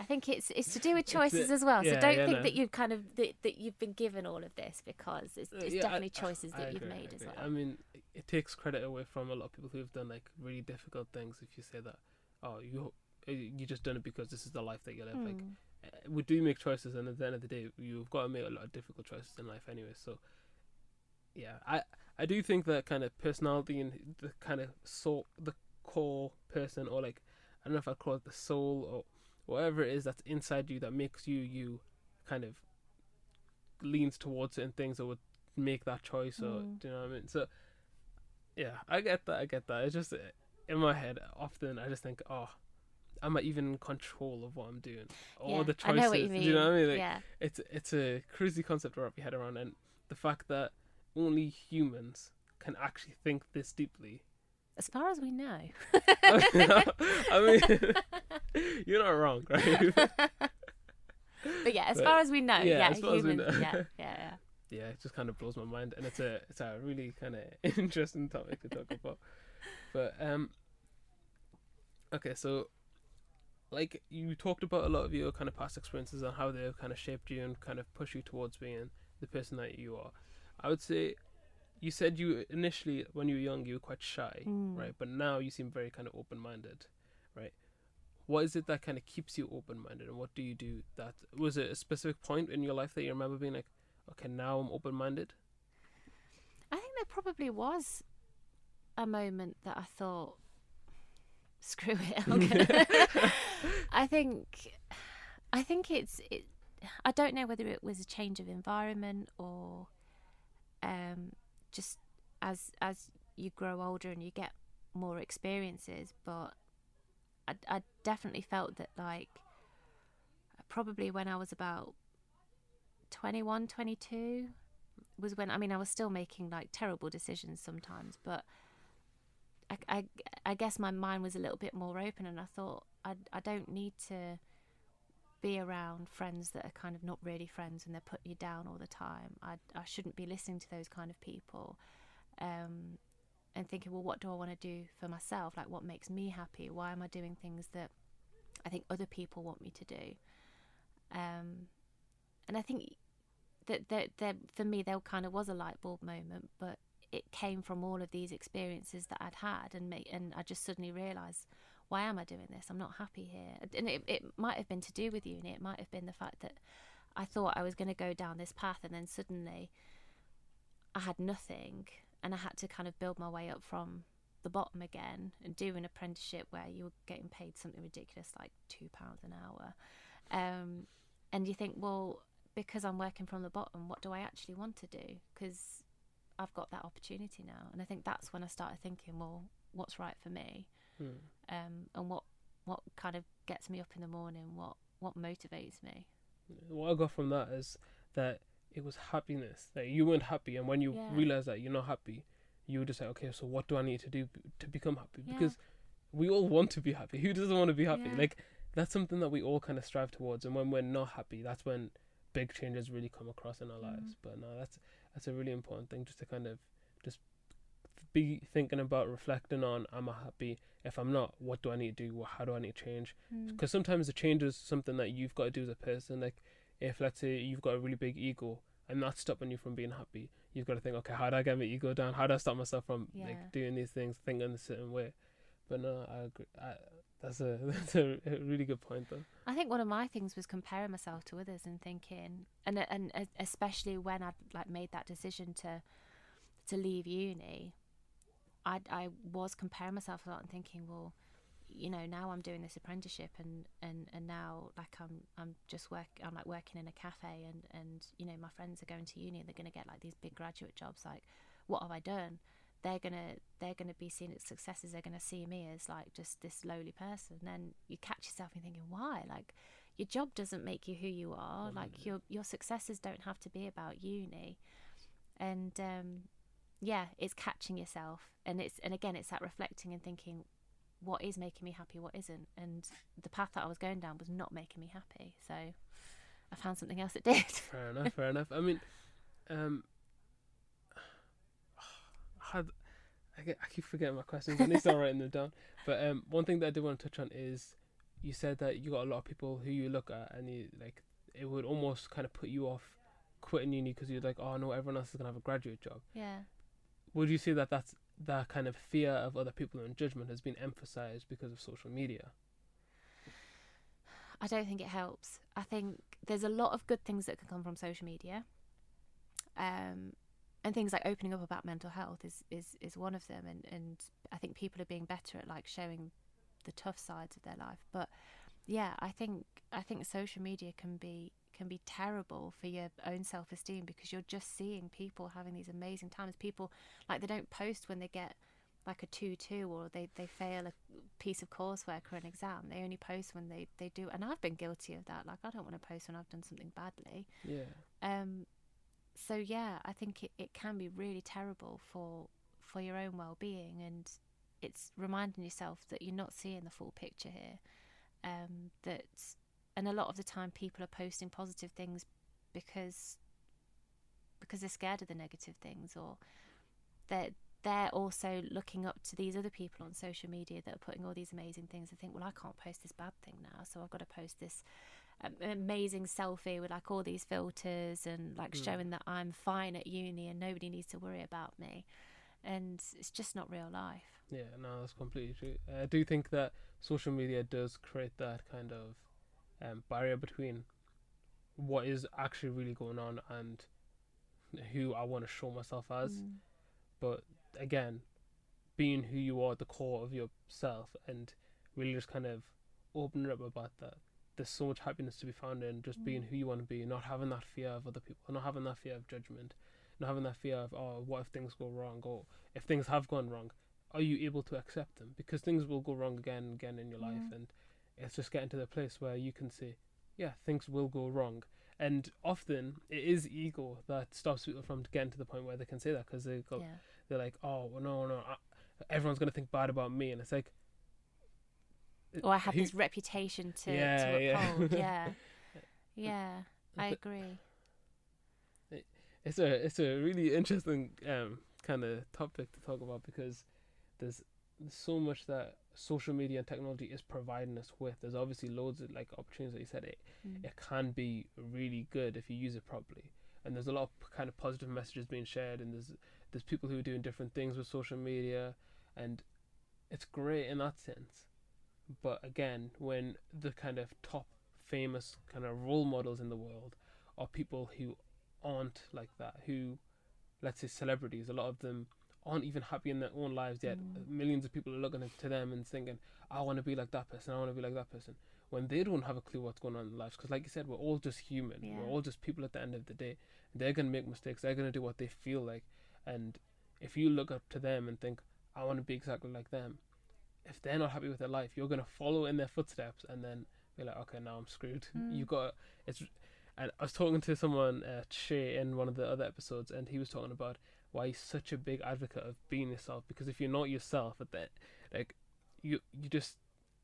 I think it's it's to do with It's a- choices as well. So don't yeah, think no. that you've kind of that, that you've been given all of this because it's, Uh, it's yeah, definitely I- choices I that you've agree, made as well. I mean, it- takes credit away from a lot of people who have done like really difficult things. If you say that, oh, you you just done it because this is the life that you live. Like Mm. uh, we do make choices, and at the end of the day, you've got to make a lot of difficult choices in life anyway. So, yeah, I I do think that kind of personality and the kind of soul, the core person, or like I don't know if I call it the soul or whatever it is that's inside you that makes you you, kind of leans towards certain things or would make that choice or Mm. do you know what I mean? So, yeah, I get that. I get that. It's just in my head often I just think, oh. Am I even in control of what I'm doing? All yeah, the I choices. know what you mean. Do you know what I mean? Like, yeah, it's it's a crazy concept to wrap your head around, and the fact that only humans can actually think this deeply. as far as we know. I mean, you're not wrong, right? But yeah, as But- far as we know, yeah, yeah, as far as we humans, know. yeah, yeah, yeah. yeah, it just kind of blows my mind, and it's a it's a really kind of interesting topic to talk about. But um, okay, so like you talked about a lot of your kind of past experiences and how they've kind of shaped you and kind of push you towards being the person that you are. I would say you said you initially when you were young you were quite shy, Mm. right? But now you seem very kind of open minded, right? What is it that kind of keeps you open minded, and what do you do that? Was it a specific point in your life that you remember being like, okay, now I'm open minded? I think there probably was a moment that I thought, screw it. I think, I think it's. It, I don't know whether it was a change of environment or, um, just as as you grow older and you get more experiences, but I, I definitely felt that like probably when I was about 21, 22, was when I mean I was still making like terrible decisions sometimes, but I, I, I guess my mind was a little bit more open, and I thought I I don't need to be around friends that are kind of not really friends and they're putting you down all the time. I I shouldn't be listening to those kind of people, um, and thinking, well, what do I want to do for myself? Like, what makes me happy? Why am I doing things that I think other people want me to do? Um, and I think that that, that for me there kind of was a light bulb moment, but it came from all of these experiences that I'd had, and and I just suddenly realised, why am I doing this? I'm not happy here, and it it might have been to do with uni. It might have been the fact that I thought I was going to go down this path, and then suddenly I had nothing, and I had to kind of build my way up from the bottom again and do an apprenticeship where you were getting paid something ridiculous like two pounds an hour. Um, and you think, well, because I'm working from the bottom, what do I actually want to do? Because I've got that opportunity now, and I think that's when I started thinking, well, what's right for me, Hmm. um, and what what kind of gets me up in the morning, what what motivates me. What I got from that is that it was happiness. That you weren't happy, and when you Yeah. realize that you're not happy, you would just say, okay, so what do I need to do to become happy? Yeah. Because we all want to be happy. Who doesn't want to be happy? Yeah. Like that's something that we all kind of strive towards. And when we're not happy, that's when big changes really come across in our Mm. lives. But no, that's that's a really important thing, just to kind of just be thinking about, reflecting on, am I happy? If I'm not, what do I need to do? How do I need to change? Mm. because sometimes the change is something that you've got to do as a person. Like if let's say you've got a really big ego and that's stopping you from being happy, you've got to think, okay, how do I get my ego down? How do I stop myself from Yeah. like doing these things, thinking a certain way? But no, I agree. I, that's a that's a, really good point though. I think one of my things was comparing myself to others and thinking, and and especially when I'd like made that decision to to leave uni, I I was comparing myself a lot and thinking, well, you know, now I'm doing this apprenticeship and and and now like I'm I'm just work I'm like working in a cafe and and you know my friends are going to uni and they're going to get like these big graduate jobs. Like, what have I done? They're gonna they're gonna be seen as successes. They're gonna see me as like just this lowly person. And Then you catch yourself and thinking, why? Like, your job doesn't make you who you are. Like your your successes don't have to be about uni. And um, yeah, it's catching yourself, and it's and again, it's that reflecting and thinking, what is making me happy, what isn't, and the path that I was going down was not making me happy. So I found something else that did. Fair enough. Fair enough. I mean, um, I had I, get, I keep forgetting my questions. I need to start writing them down. But um, one thing that I did want to touch on is you said that you got a lot of people who you look at and you like it would almost kind of put you off quitting uni because you're like, oh no, everyone else is gonna have a graduate job. yeah. Would you say that that's that kind of fear of other people and judgment has been emphasized because of social media? I don't think it helps. I think there's a lot of good things that can come from social media. Um, and things like opening up about mental health is, is, is one of them and, and I think people are being better at like showing the tough sides of their life. But yeah, I think I think social media can be can be terrible for your own self esteem because you're just seeing people having these amazing times. People like they don't post when they get like a two two or they, they fail a piece of coursework or an exam. They only post when they, they do and I've been guilty of that. Like I don't want to post when I've done something badly. Yeah. Um so yeah, I think it, it can be really terrible for for your own well being and it's reminding yourself that you're not seeing the full picture here. Um that and a lot of the time people are posting positive things because because they're scared of the negative things or they're they're also looking up to these other people on social media that are putting all these amazing things. They think, well, I can't post this bad thing now, so I've got to post this um, amazing selfie with like all these filters and like Mm. showing that I'm fine at uni and nobody needs to worry about me. And it's just not real life. Yeah, no, that's completely true. I do think that social media does create that kind of um, barrier between what is actually really going on and who I want to show myself as. Mm. But again, being who you are at the core of yourself and really just kind of opening up about that. There's so much happiness to be found in just being Mm. who you want to be, not having that fear of other people, not having that fear of judgment, not having that fear of, oh, what if things go wrong? Or if things have gone wrong, are you able to accept them? Because things will go wrong again and again in your life. Mm. And it's just getting to the place where you can say, yeah, things will go wrong. and often it is ego that stops people from getting to the point where they can say that because they go, yeah. they're like, oh well, no, no, I, everyone's gonna think bad about me, and it's like, Or I have who- this reputation to, Yeah, to yeah. uphold. Yeah. Yeah. I agree. it's a it's a really interesting um kind of topic to talk about because there's so much that social media and technology is providing us with. There's obviously loads of like opportunities that you said it Mm. it can be really good if you use it properly. And there's a lot of kind of positive messages being shared, and there's there's people who are doing different things with social media, and it's great in that sense. But again, when the kind of top famous kind of role models in the world are people who aren't like that, who, let's say, celebrities, a lot of them aren't even happy in their own lives yet. Mm. Millions of people are looking to them and thinking, I want to be like that person, I want to be like that person when they don't have a clue what's going on in their lives. Because, like you said, we're all just human. Yeah. We're all just people at the end of the day. They're going to make mistakes. They're going to do what they feel like. And if you look up to them and think, I want to be exactly like them, if they're not happy with their life, you're going to follow in their footsteps and then be like, okay, now I'm screwed. Mm. You got it's. And I was talking to someone, uh, Shay, in one of the other episodes, and he was talking about why he's such a big advocate of being yourself. Because if you're not yourself, at that, like, you you just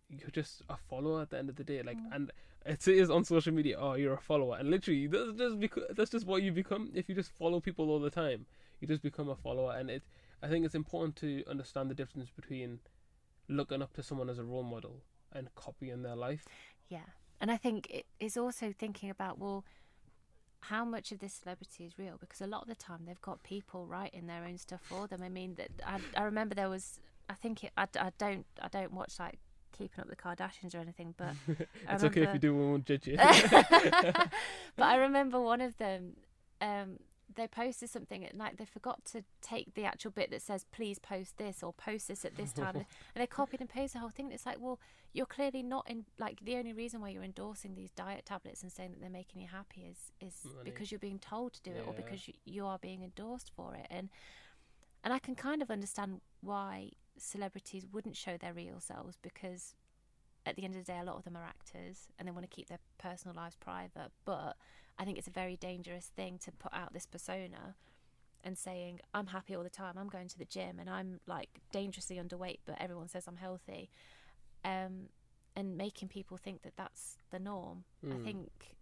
you're just a follower at the end of the day. Like, Mm. and it is on social media. Oh, you're a follower, and literally that's just because that's just what you become. If you just follow people all the time, you just become a follower. And it, I think it's important to understand the difference between looking up to someone as a role model and copying their life. Yeah. And I think it is also thinking about, well, how much of this celebrity is real? Because a lot of the time they've got people writing their own stuff for them. I mean, that I, I remember there was, I think it, I, I don't, I don't watch like Keeping Up the Kardashians or anything, but it's okay if you do, we won't judge you. but I remember one of them. Um, they posted something at night. They forgot to take the actual bit that says "Please post this" or "Post this at this time," and they copied and pasted the whole thing. It's like, well, you're clearly not in. Like the only reason why you're endorsing these diet tablets and saying that they're making you happy is is Money. because you're being told to do it or because you, you are being endorsed for it. And and I can kind of understand why celebrities wouldn't show their real selves because at the end of the day, a lot of them are actors and they want to keep their personal lives private. But I think it's a very dangerous thing to put out this persona and saying, I'm happy all the time, I'm going to the gym and I'm like dangerously underweight, but everyone says I'm healthy. Um, and making people think that that's the norm. I Mm. think,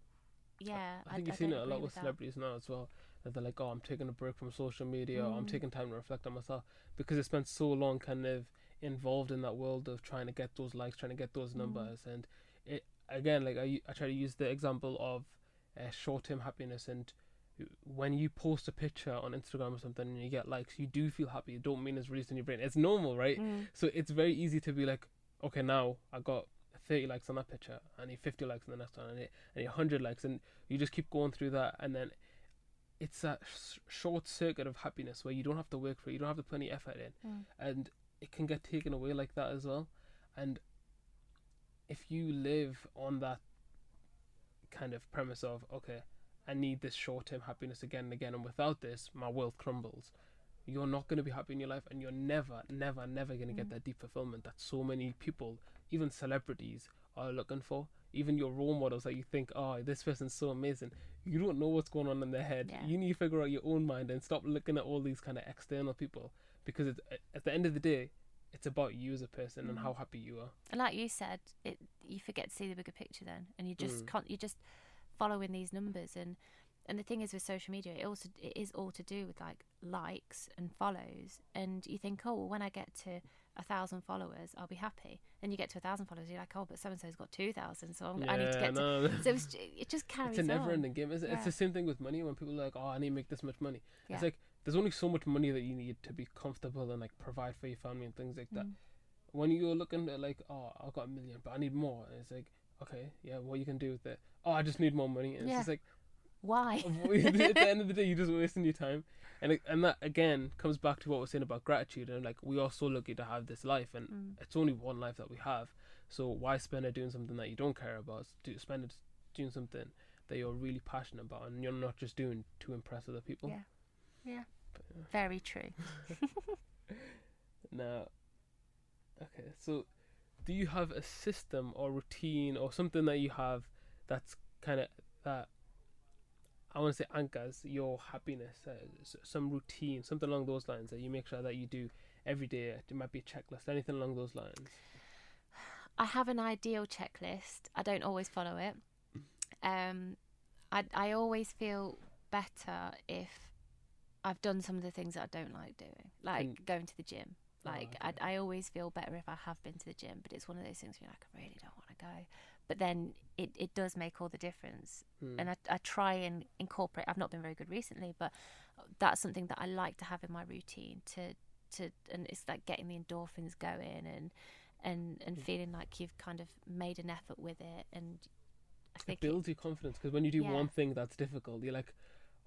yeah. I think you've seen don't it a lot with that. celebrities now as well. That they're like, oh, I'm taking a break from social media, or I'm Mm. taking time to reflect on myself because they spent so long kind of involved in that world of trying to get those likes, trying to get those Mm. numbers, and it again, like I, I try to use the example of uh, short-term happiness, and when you post a picture on Instagram or something and you get likes, you do feel happy. Dopamine is released in your brain. It's normal, right? Mm. So it's very easy to be like, okay, now I got 30 likes on that picture, I need 50 likes on the next one, and need, need 100 likes, and you just keep going through that, and then it's that sh- short circuit of happiness where you don't have to work for it, you don't have to put any effort in, Mm. and it can get taken away like that as well. And if you live on that kind of premise of, okay, I need this short term happiness again and again, and without this, my world crumbles. You're not going to be happy in your life, and you're never, never, never going to get Mm. that deep fulfillment that so many people, even celebrities, are looking for. Even your role models that you think, oh, this person's so amazing. You don't know what's going on in their head. Yeah. You need to figure out your own mind and stop looking at all these kind of external people because at the end of the day, it's about you as a person and Mm. how happy you are. And like you said, it you forget to see the bigger picture then, and you just Mm. can't. You just following these numbers, and and the thing is with social media, it also it is all to do with like likes and follows, and you think, oh, well, when I get to a thousand followers, I'll be happy. Then you get to a thousand followers, you're like, oh, but so and so's got two thousand, so I'm, I need to get to. no, So it's, it just carries it's a never-ending game. It's, it's Yeah. the same thing with money. When people are like, "Oh, I need to make this much money," Yeah. it's like there's only so much money that you need to be comfortable and like provide for your family and things like that. Mm. When you're looking at like, "Oh, I've got a million, but I need more," and it's like, okay, yeah, what you can do with it? Oh, I just need more money. And Yeah. it's just like Why? at the end of the day, you're just wasting your time, and it, and that again comes back to what we're saying about gratitude. And like, we are so lucky to have this life, and Mm. it's only one life that we have. So why spend it doing something that you don't care about? Do spend it doing something that you're really passionate about, and you're not just doing to impress other people. Yeah. Yeah. But, yeah. Very true. Now, okay, so do you have a system or routine or something that you have that's kind of that I want to say anchors your happiness, uh, some routine, something along those lines that you make sure that you do every day. It might be a checklist, anything along those lines. I have an ideal checklist. I don't always follow it. Um, I I always feel better if I've done some of the things that I don't like doing, like And- going to the gym. Oh, Like okay. I I always feel better if I have been to the gym, but it's one of those things where you're like I really don't want to go, but then it it does make all the difference. Hmm. And I I try and incorporate. I've not been very good recently, but that's something that I like to have in my routine to to and it's like getting the endorphins going and and and Mm. feeling like you've kind of made an effort with it and I it think it- builds your confidence because when you do Yeah. one thing that's difficult, you're like,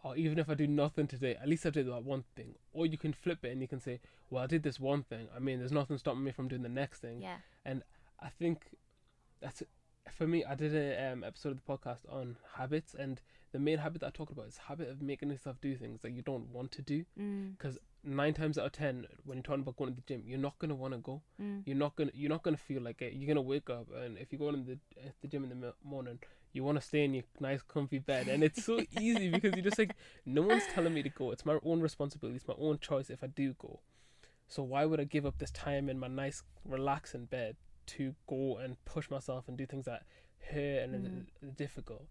oh, even if I do nothing today, at least I did that one thing. Or you can flip it and you can say, well, I did this one thing. I mean, there's nothing stopping me from doing the next thing. yeah And I think that's for me. I did a um, episode of the podcast on habits, and the main habit that I talked about is habit of making yourself do things that you don't want to do. mm, Because nine times out of ten, when you're talking about going to the gym, you're not gonna want to go. mm, You're not gonna you're not gonna feel like it. You're gonna wake up, and if you go in the the gym in the morning, you want to stay in your nice comfy bed, and it's so easy because you're just like, no one's telling me to go. It's my own responsibility. It's my own choice if I do go. So why would I give up this time in my nice relaxing bed to go and push myself and do things that hurt and Mm. are difficult?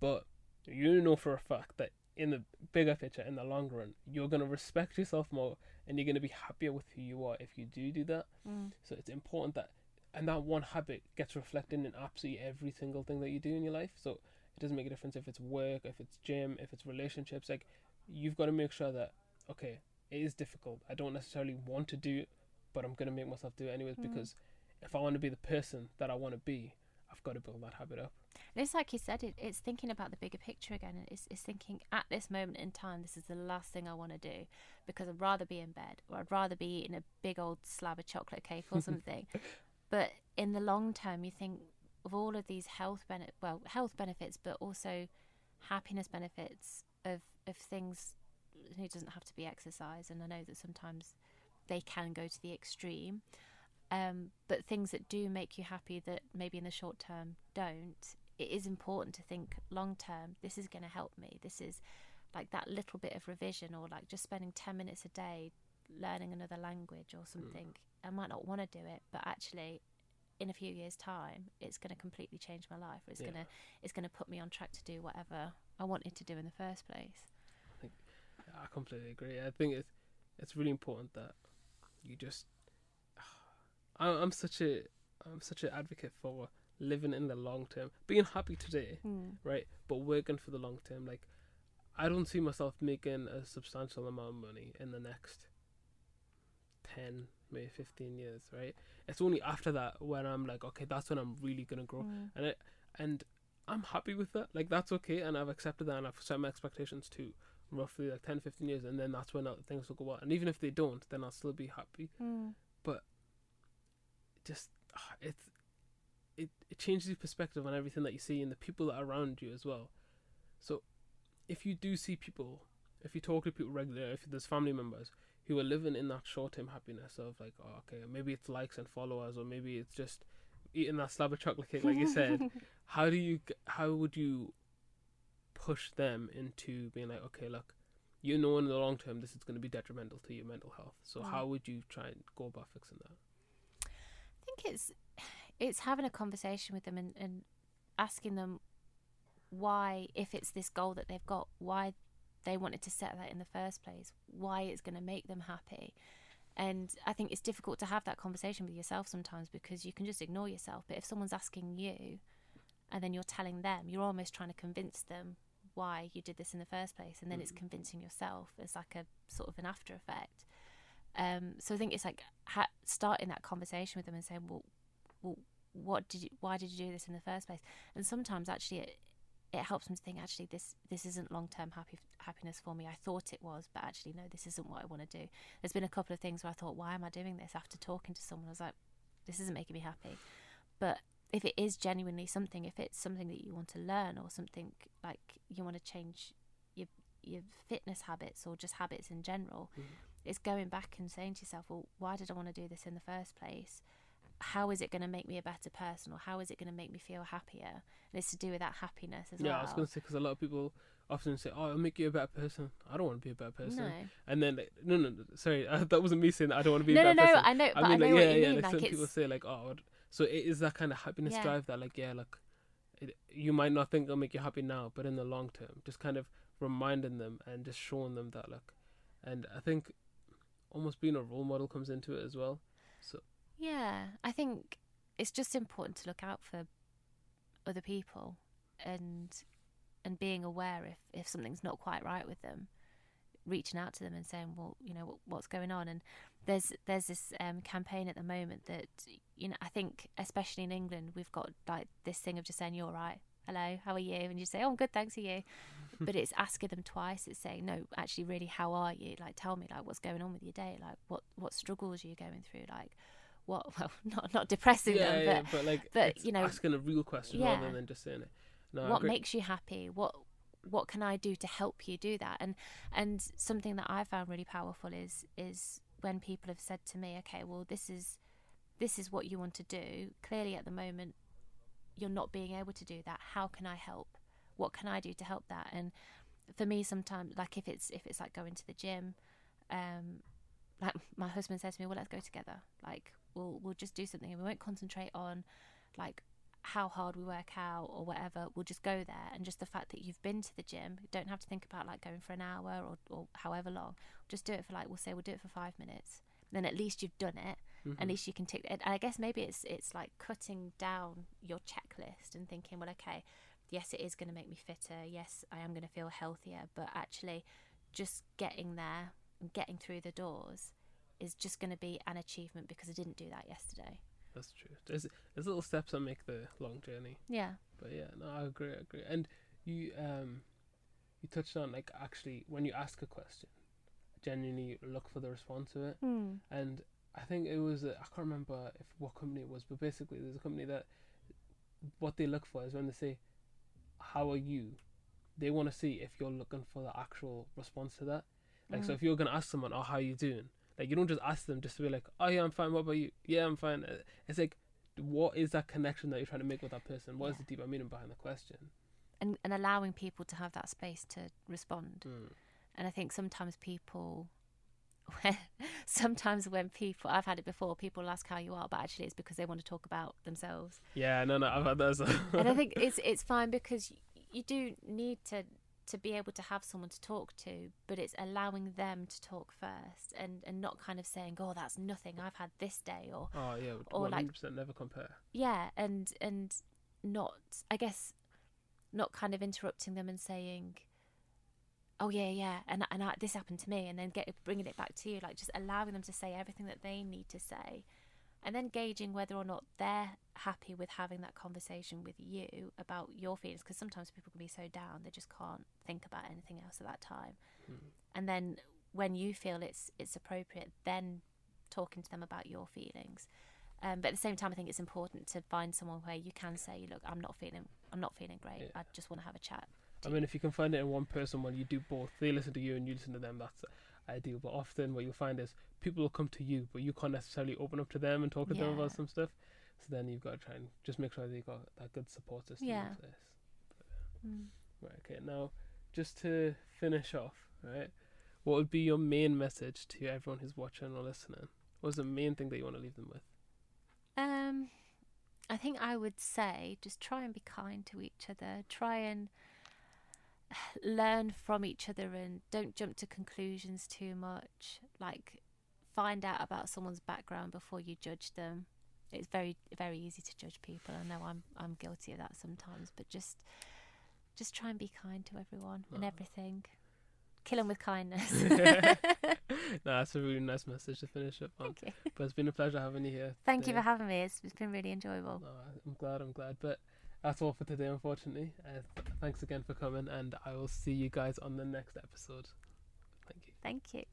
But you know for a fact that in the bigger picture, in the long run, you're gonna respect yourself more, and you're gonna be happier with who you are if you do do that. mm, So it's important that, and that one habit gets reflected in absolutely every single thing that you do in your life. So it doesn't make a difference if it's work, if it's gym, if it's relationships. Like you've got to make sure that okay, it is difficult. I don't necessarily want to do it, but I'm gonna make myself do it anyways Mm. because if I want to be the person that I want to be, I've got to build that habit up. And it's like you said, it, it's thinking about the bigger picture again. and It's, it's thinking at this moment in time, this is the last thing I want to do because I'd rather be in bed or I'd rather be eating a big old slab of chocolate cake or something. but in the long term, you think of all of these health benefits, well, health benefits, but also happiness benefits of, of things. It doesn't have to be exercise, and I know that sometimes they can go to the extreme. Um, but things that do make you happy that maybe in the short term don't, it is important to think long term, this is going to help me. This is like that little bit of revision or like just spending 10 minutes a day learning another language or mm. something. I might not want to do it, but actually in a few years time it's going to completely change my life. It's Yeah. going to it's going to put me on track to do whatever I wanted to do in the first place. I completely agree. I think it's it's really important that you just. I, I'm such a I'm such an advocate for living in the long term, being happy today, right? But working for the long term. Like, I don't see myself making a substantial amount of money in the next ten, maybe fifteen years, right? It's only after that when I'm like, okay, that's when I'm really gonna grow, Mm. and it and I'm happy with that. Like that's okay, and I've accepted that, and I've set my expectations to roughly like 10, 15 years, and then that's when uh, things will go well. And even if they don't, then I'll still be happy. Mm. Just ah, it's it it changes your perspective on everything that you see and the people that are around you as well. So if you do see people, if you talk to people regularly, if there's family members who are living in that short term happiness of like, oh, okay, maybe it's likes and followers, or maybe it's just eating that slab of chocolate cake, like you said. how do you how would you push them into being like okay look you know in the long term this is going to be detrimental to your mental health so Mm. how would you try and go about fixing that I think it's it's having a conversation with them and, and asking them why, if it's this goal that they've got, why they wanted to set that in the first place, why it's going to make them happy. And I think it's difficult to have that conversation with yourself sometimes because you can just ignore yourself. But if someone's asking you and then you're telling them, you're almost trying to convince them why you did this in the first place. And then it's Mm. convincing yourself as like a sort of an after effect. Um, so I think it's like ha- starting that conversation with them and saying, well, well, what did you? Why did you do this in the first place? And sometimes actually it it helps them to think actually this this isn't long term happy happiness for me. I thought it was, but actually no, this isn't what I want to do. There's been a couple of things where I thought, why am I doing this? After talking to someone, I was like, this isn't making me happy. But if it is genuinely something, if it's something that you want to learn or something like you want to change your your fitness habits or just habits in general, Mhm. it's going back and saying to yourself, well, why did I want to do this in the first place? How is it going to make me a better person or how is it going to make me feel happier and it's to do with that happiness as yeah, well Yeah, I was gonna say because a lot of people often say, "Oh, it'll make you a better person." I don't want to be a better person. no And then, like, no, no, no, sorry, uh, that wasn't me saying that I don't want to be no a no bad no person. i know i, mean, know like, yeah, yeah. mean Like, like some people say, like, "Oh," so it is that kind of happiness Yeah. drive that, like, yeah, like, it, you might not think it'll make you happy now, but in the long term, just kind of reminding them and just showing them that, like, and I think almost being a role model comes into it as well. So Yeah, I think it's just important to look out for other people and and being aware if if something's not quite right with them, reaching out to them and saying, well, you know, what, what's going on? And there's there's this um, campaign at the moment that you know I think especially in England we've got like this thing of just saying you're right. Hello, how are you? And you say, "Oh, I'm good, thanks. Are you?" but it's asking them twice. It's saying, "No, actually, really, how are you? Like, tell me, like, what's going on with your day? Like, what what struggles are you going through? Like, what well not not depressing yeah, them yeah, but but like, but, you know, asking a real question yeah. rather than just saying it. No, what makes you happy? What what can i do to help you do that? And and something that i found really powerful is is when people have said to me okay well this is this is what you want to do clearly at the moment you're not being able to do that. How can i help? What can i do to help that? And for me sometimes like if it's if it's like going to the gym um like my husband says to me well let's go together. Like we'll we'll just do something and we won't concentrate on like how hard we work out or whatever. We'll just go there. And just the fact that you've been to the gym you don't have to think about like going for an hour or, or however long. Just do it for like we'll say we'll do it for five minutes. Then at least you've done it. Mm-hmm. at least you can tick and i guess maybe it's it's like cutting down your checklist and thinking well okay yes it is going to make me fitter. Yes i am going to feel healthier. But actually just getting there and getting through the doors is just going to be an achievement because i didn't do that yesterday That's true. There's there's little steps that make the long journey. yeah But yeah, no, I agree, I agree. And you um you touched on like actually when you ask a question, genuinely look for the response to it. Hmm. And I think it was I can't remember if what company it was, but basically there's a company that what they look for is when they say, "How are you?" They want to see if you're looking for the actual response to that. Like, so Mm. if you're gonna ask someone, "Oh, how are you doing?" Like, you don't just ask them just to be like, "Oh yeah, I'm fine. What about you?" Yeah, I'm fine. Uh, It's like, what is that connection that you're trying to make with that person? What is Yeah. the deeper meaning behind the question? and and allowing people to have that space to respond Mm. and i think sometimes people when, sometimes when people i've had it before people ask how you are but actually it's because they want to talk about themselves Yeah, no, no, I've had those. And i think it's it's fine because you do need to to be able to have someone to talk to but it's allowing them to talk first and and not kind of saying oh that's nothing i've had this day or oh yeah, or like- never compare. yeah and and not i guess not kind of interrupting them and saying oh yeah yeah and and I, this happened to me and then get bringing it back to you like just allowing them to say everything that they need to say and then gauging whether or not they're happy with having that conversation with you about your feelings because sometimes people can be so down they just can't think about anything else at that time Hmm. and then when you feel it's it's appropriate then talking to them about your feelings um, but at the same time, I think it's important to find someone where you can say, "Look, I'm not feeling, I'm not feeling great. Yeah. I just want to have a chat." I mean, if you can find it in one person when you do both, they listen to you and you listen to them, that's ideal. But often what you'll find is people will come to you, but you can't necessarily open up to them and talk to them about some stuff. So then you've got to try and just make sure that you've got that good support system Yeah. in place. Mm. Right, okay. Now, just to finish off, right, what would be your main message to everyone who's watching or listening? What's the main thing that you want to leave them with? Um, I think I would say just try and be kind to each other. Try and learn from each other and don't jump to conclusions too much. Like, find out about someone's background before you judge them. It's very very easy to judge people. I know I'm I'm guilty of that sometimes, but just just try and be kind to everyone and everything. Kill them with kindness. no, that's a really nice message to finish up on. Thank you. But it's been a pleasure having you here. Thank you for having me. It's, it's been really enjoyable. No, I'm glad, I'm glad. But that's all for today, unfortunately. Uh, th- thanks again for coming, and I will see you guys on the next episode. Thank you. Thank you.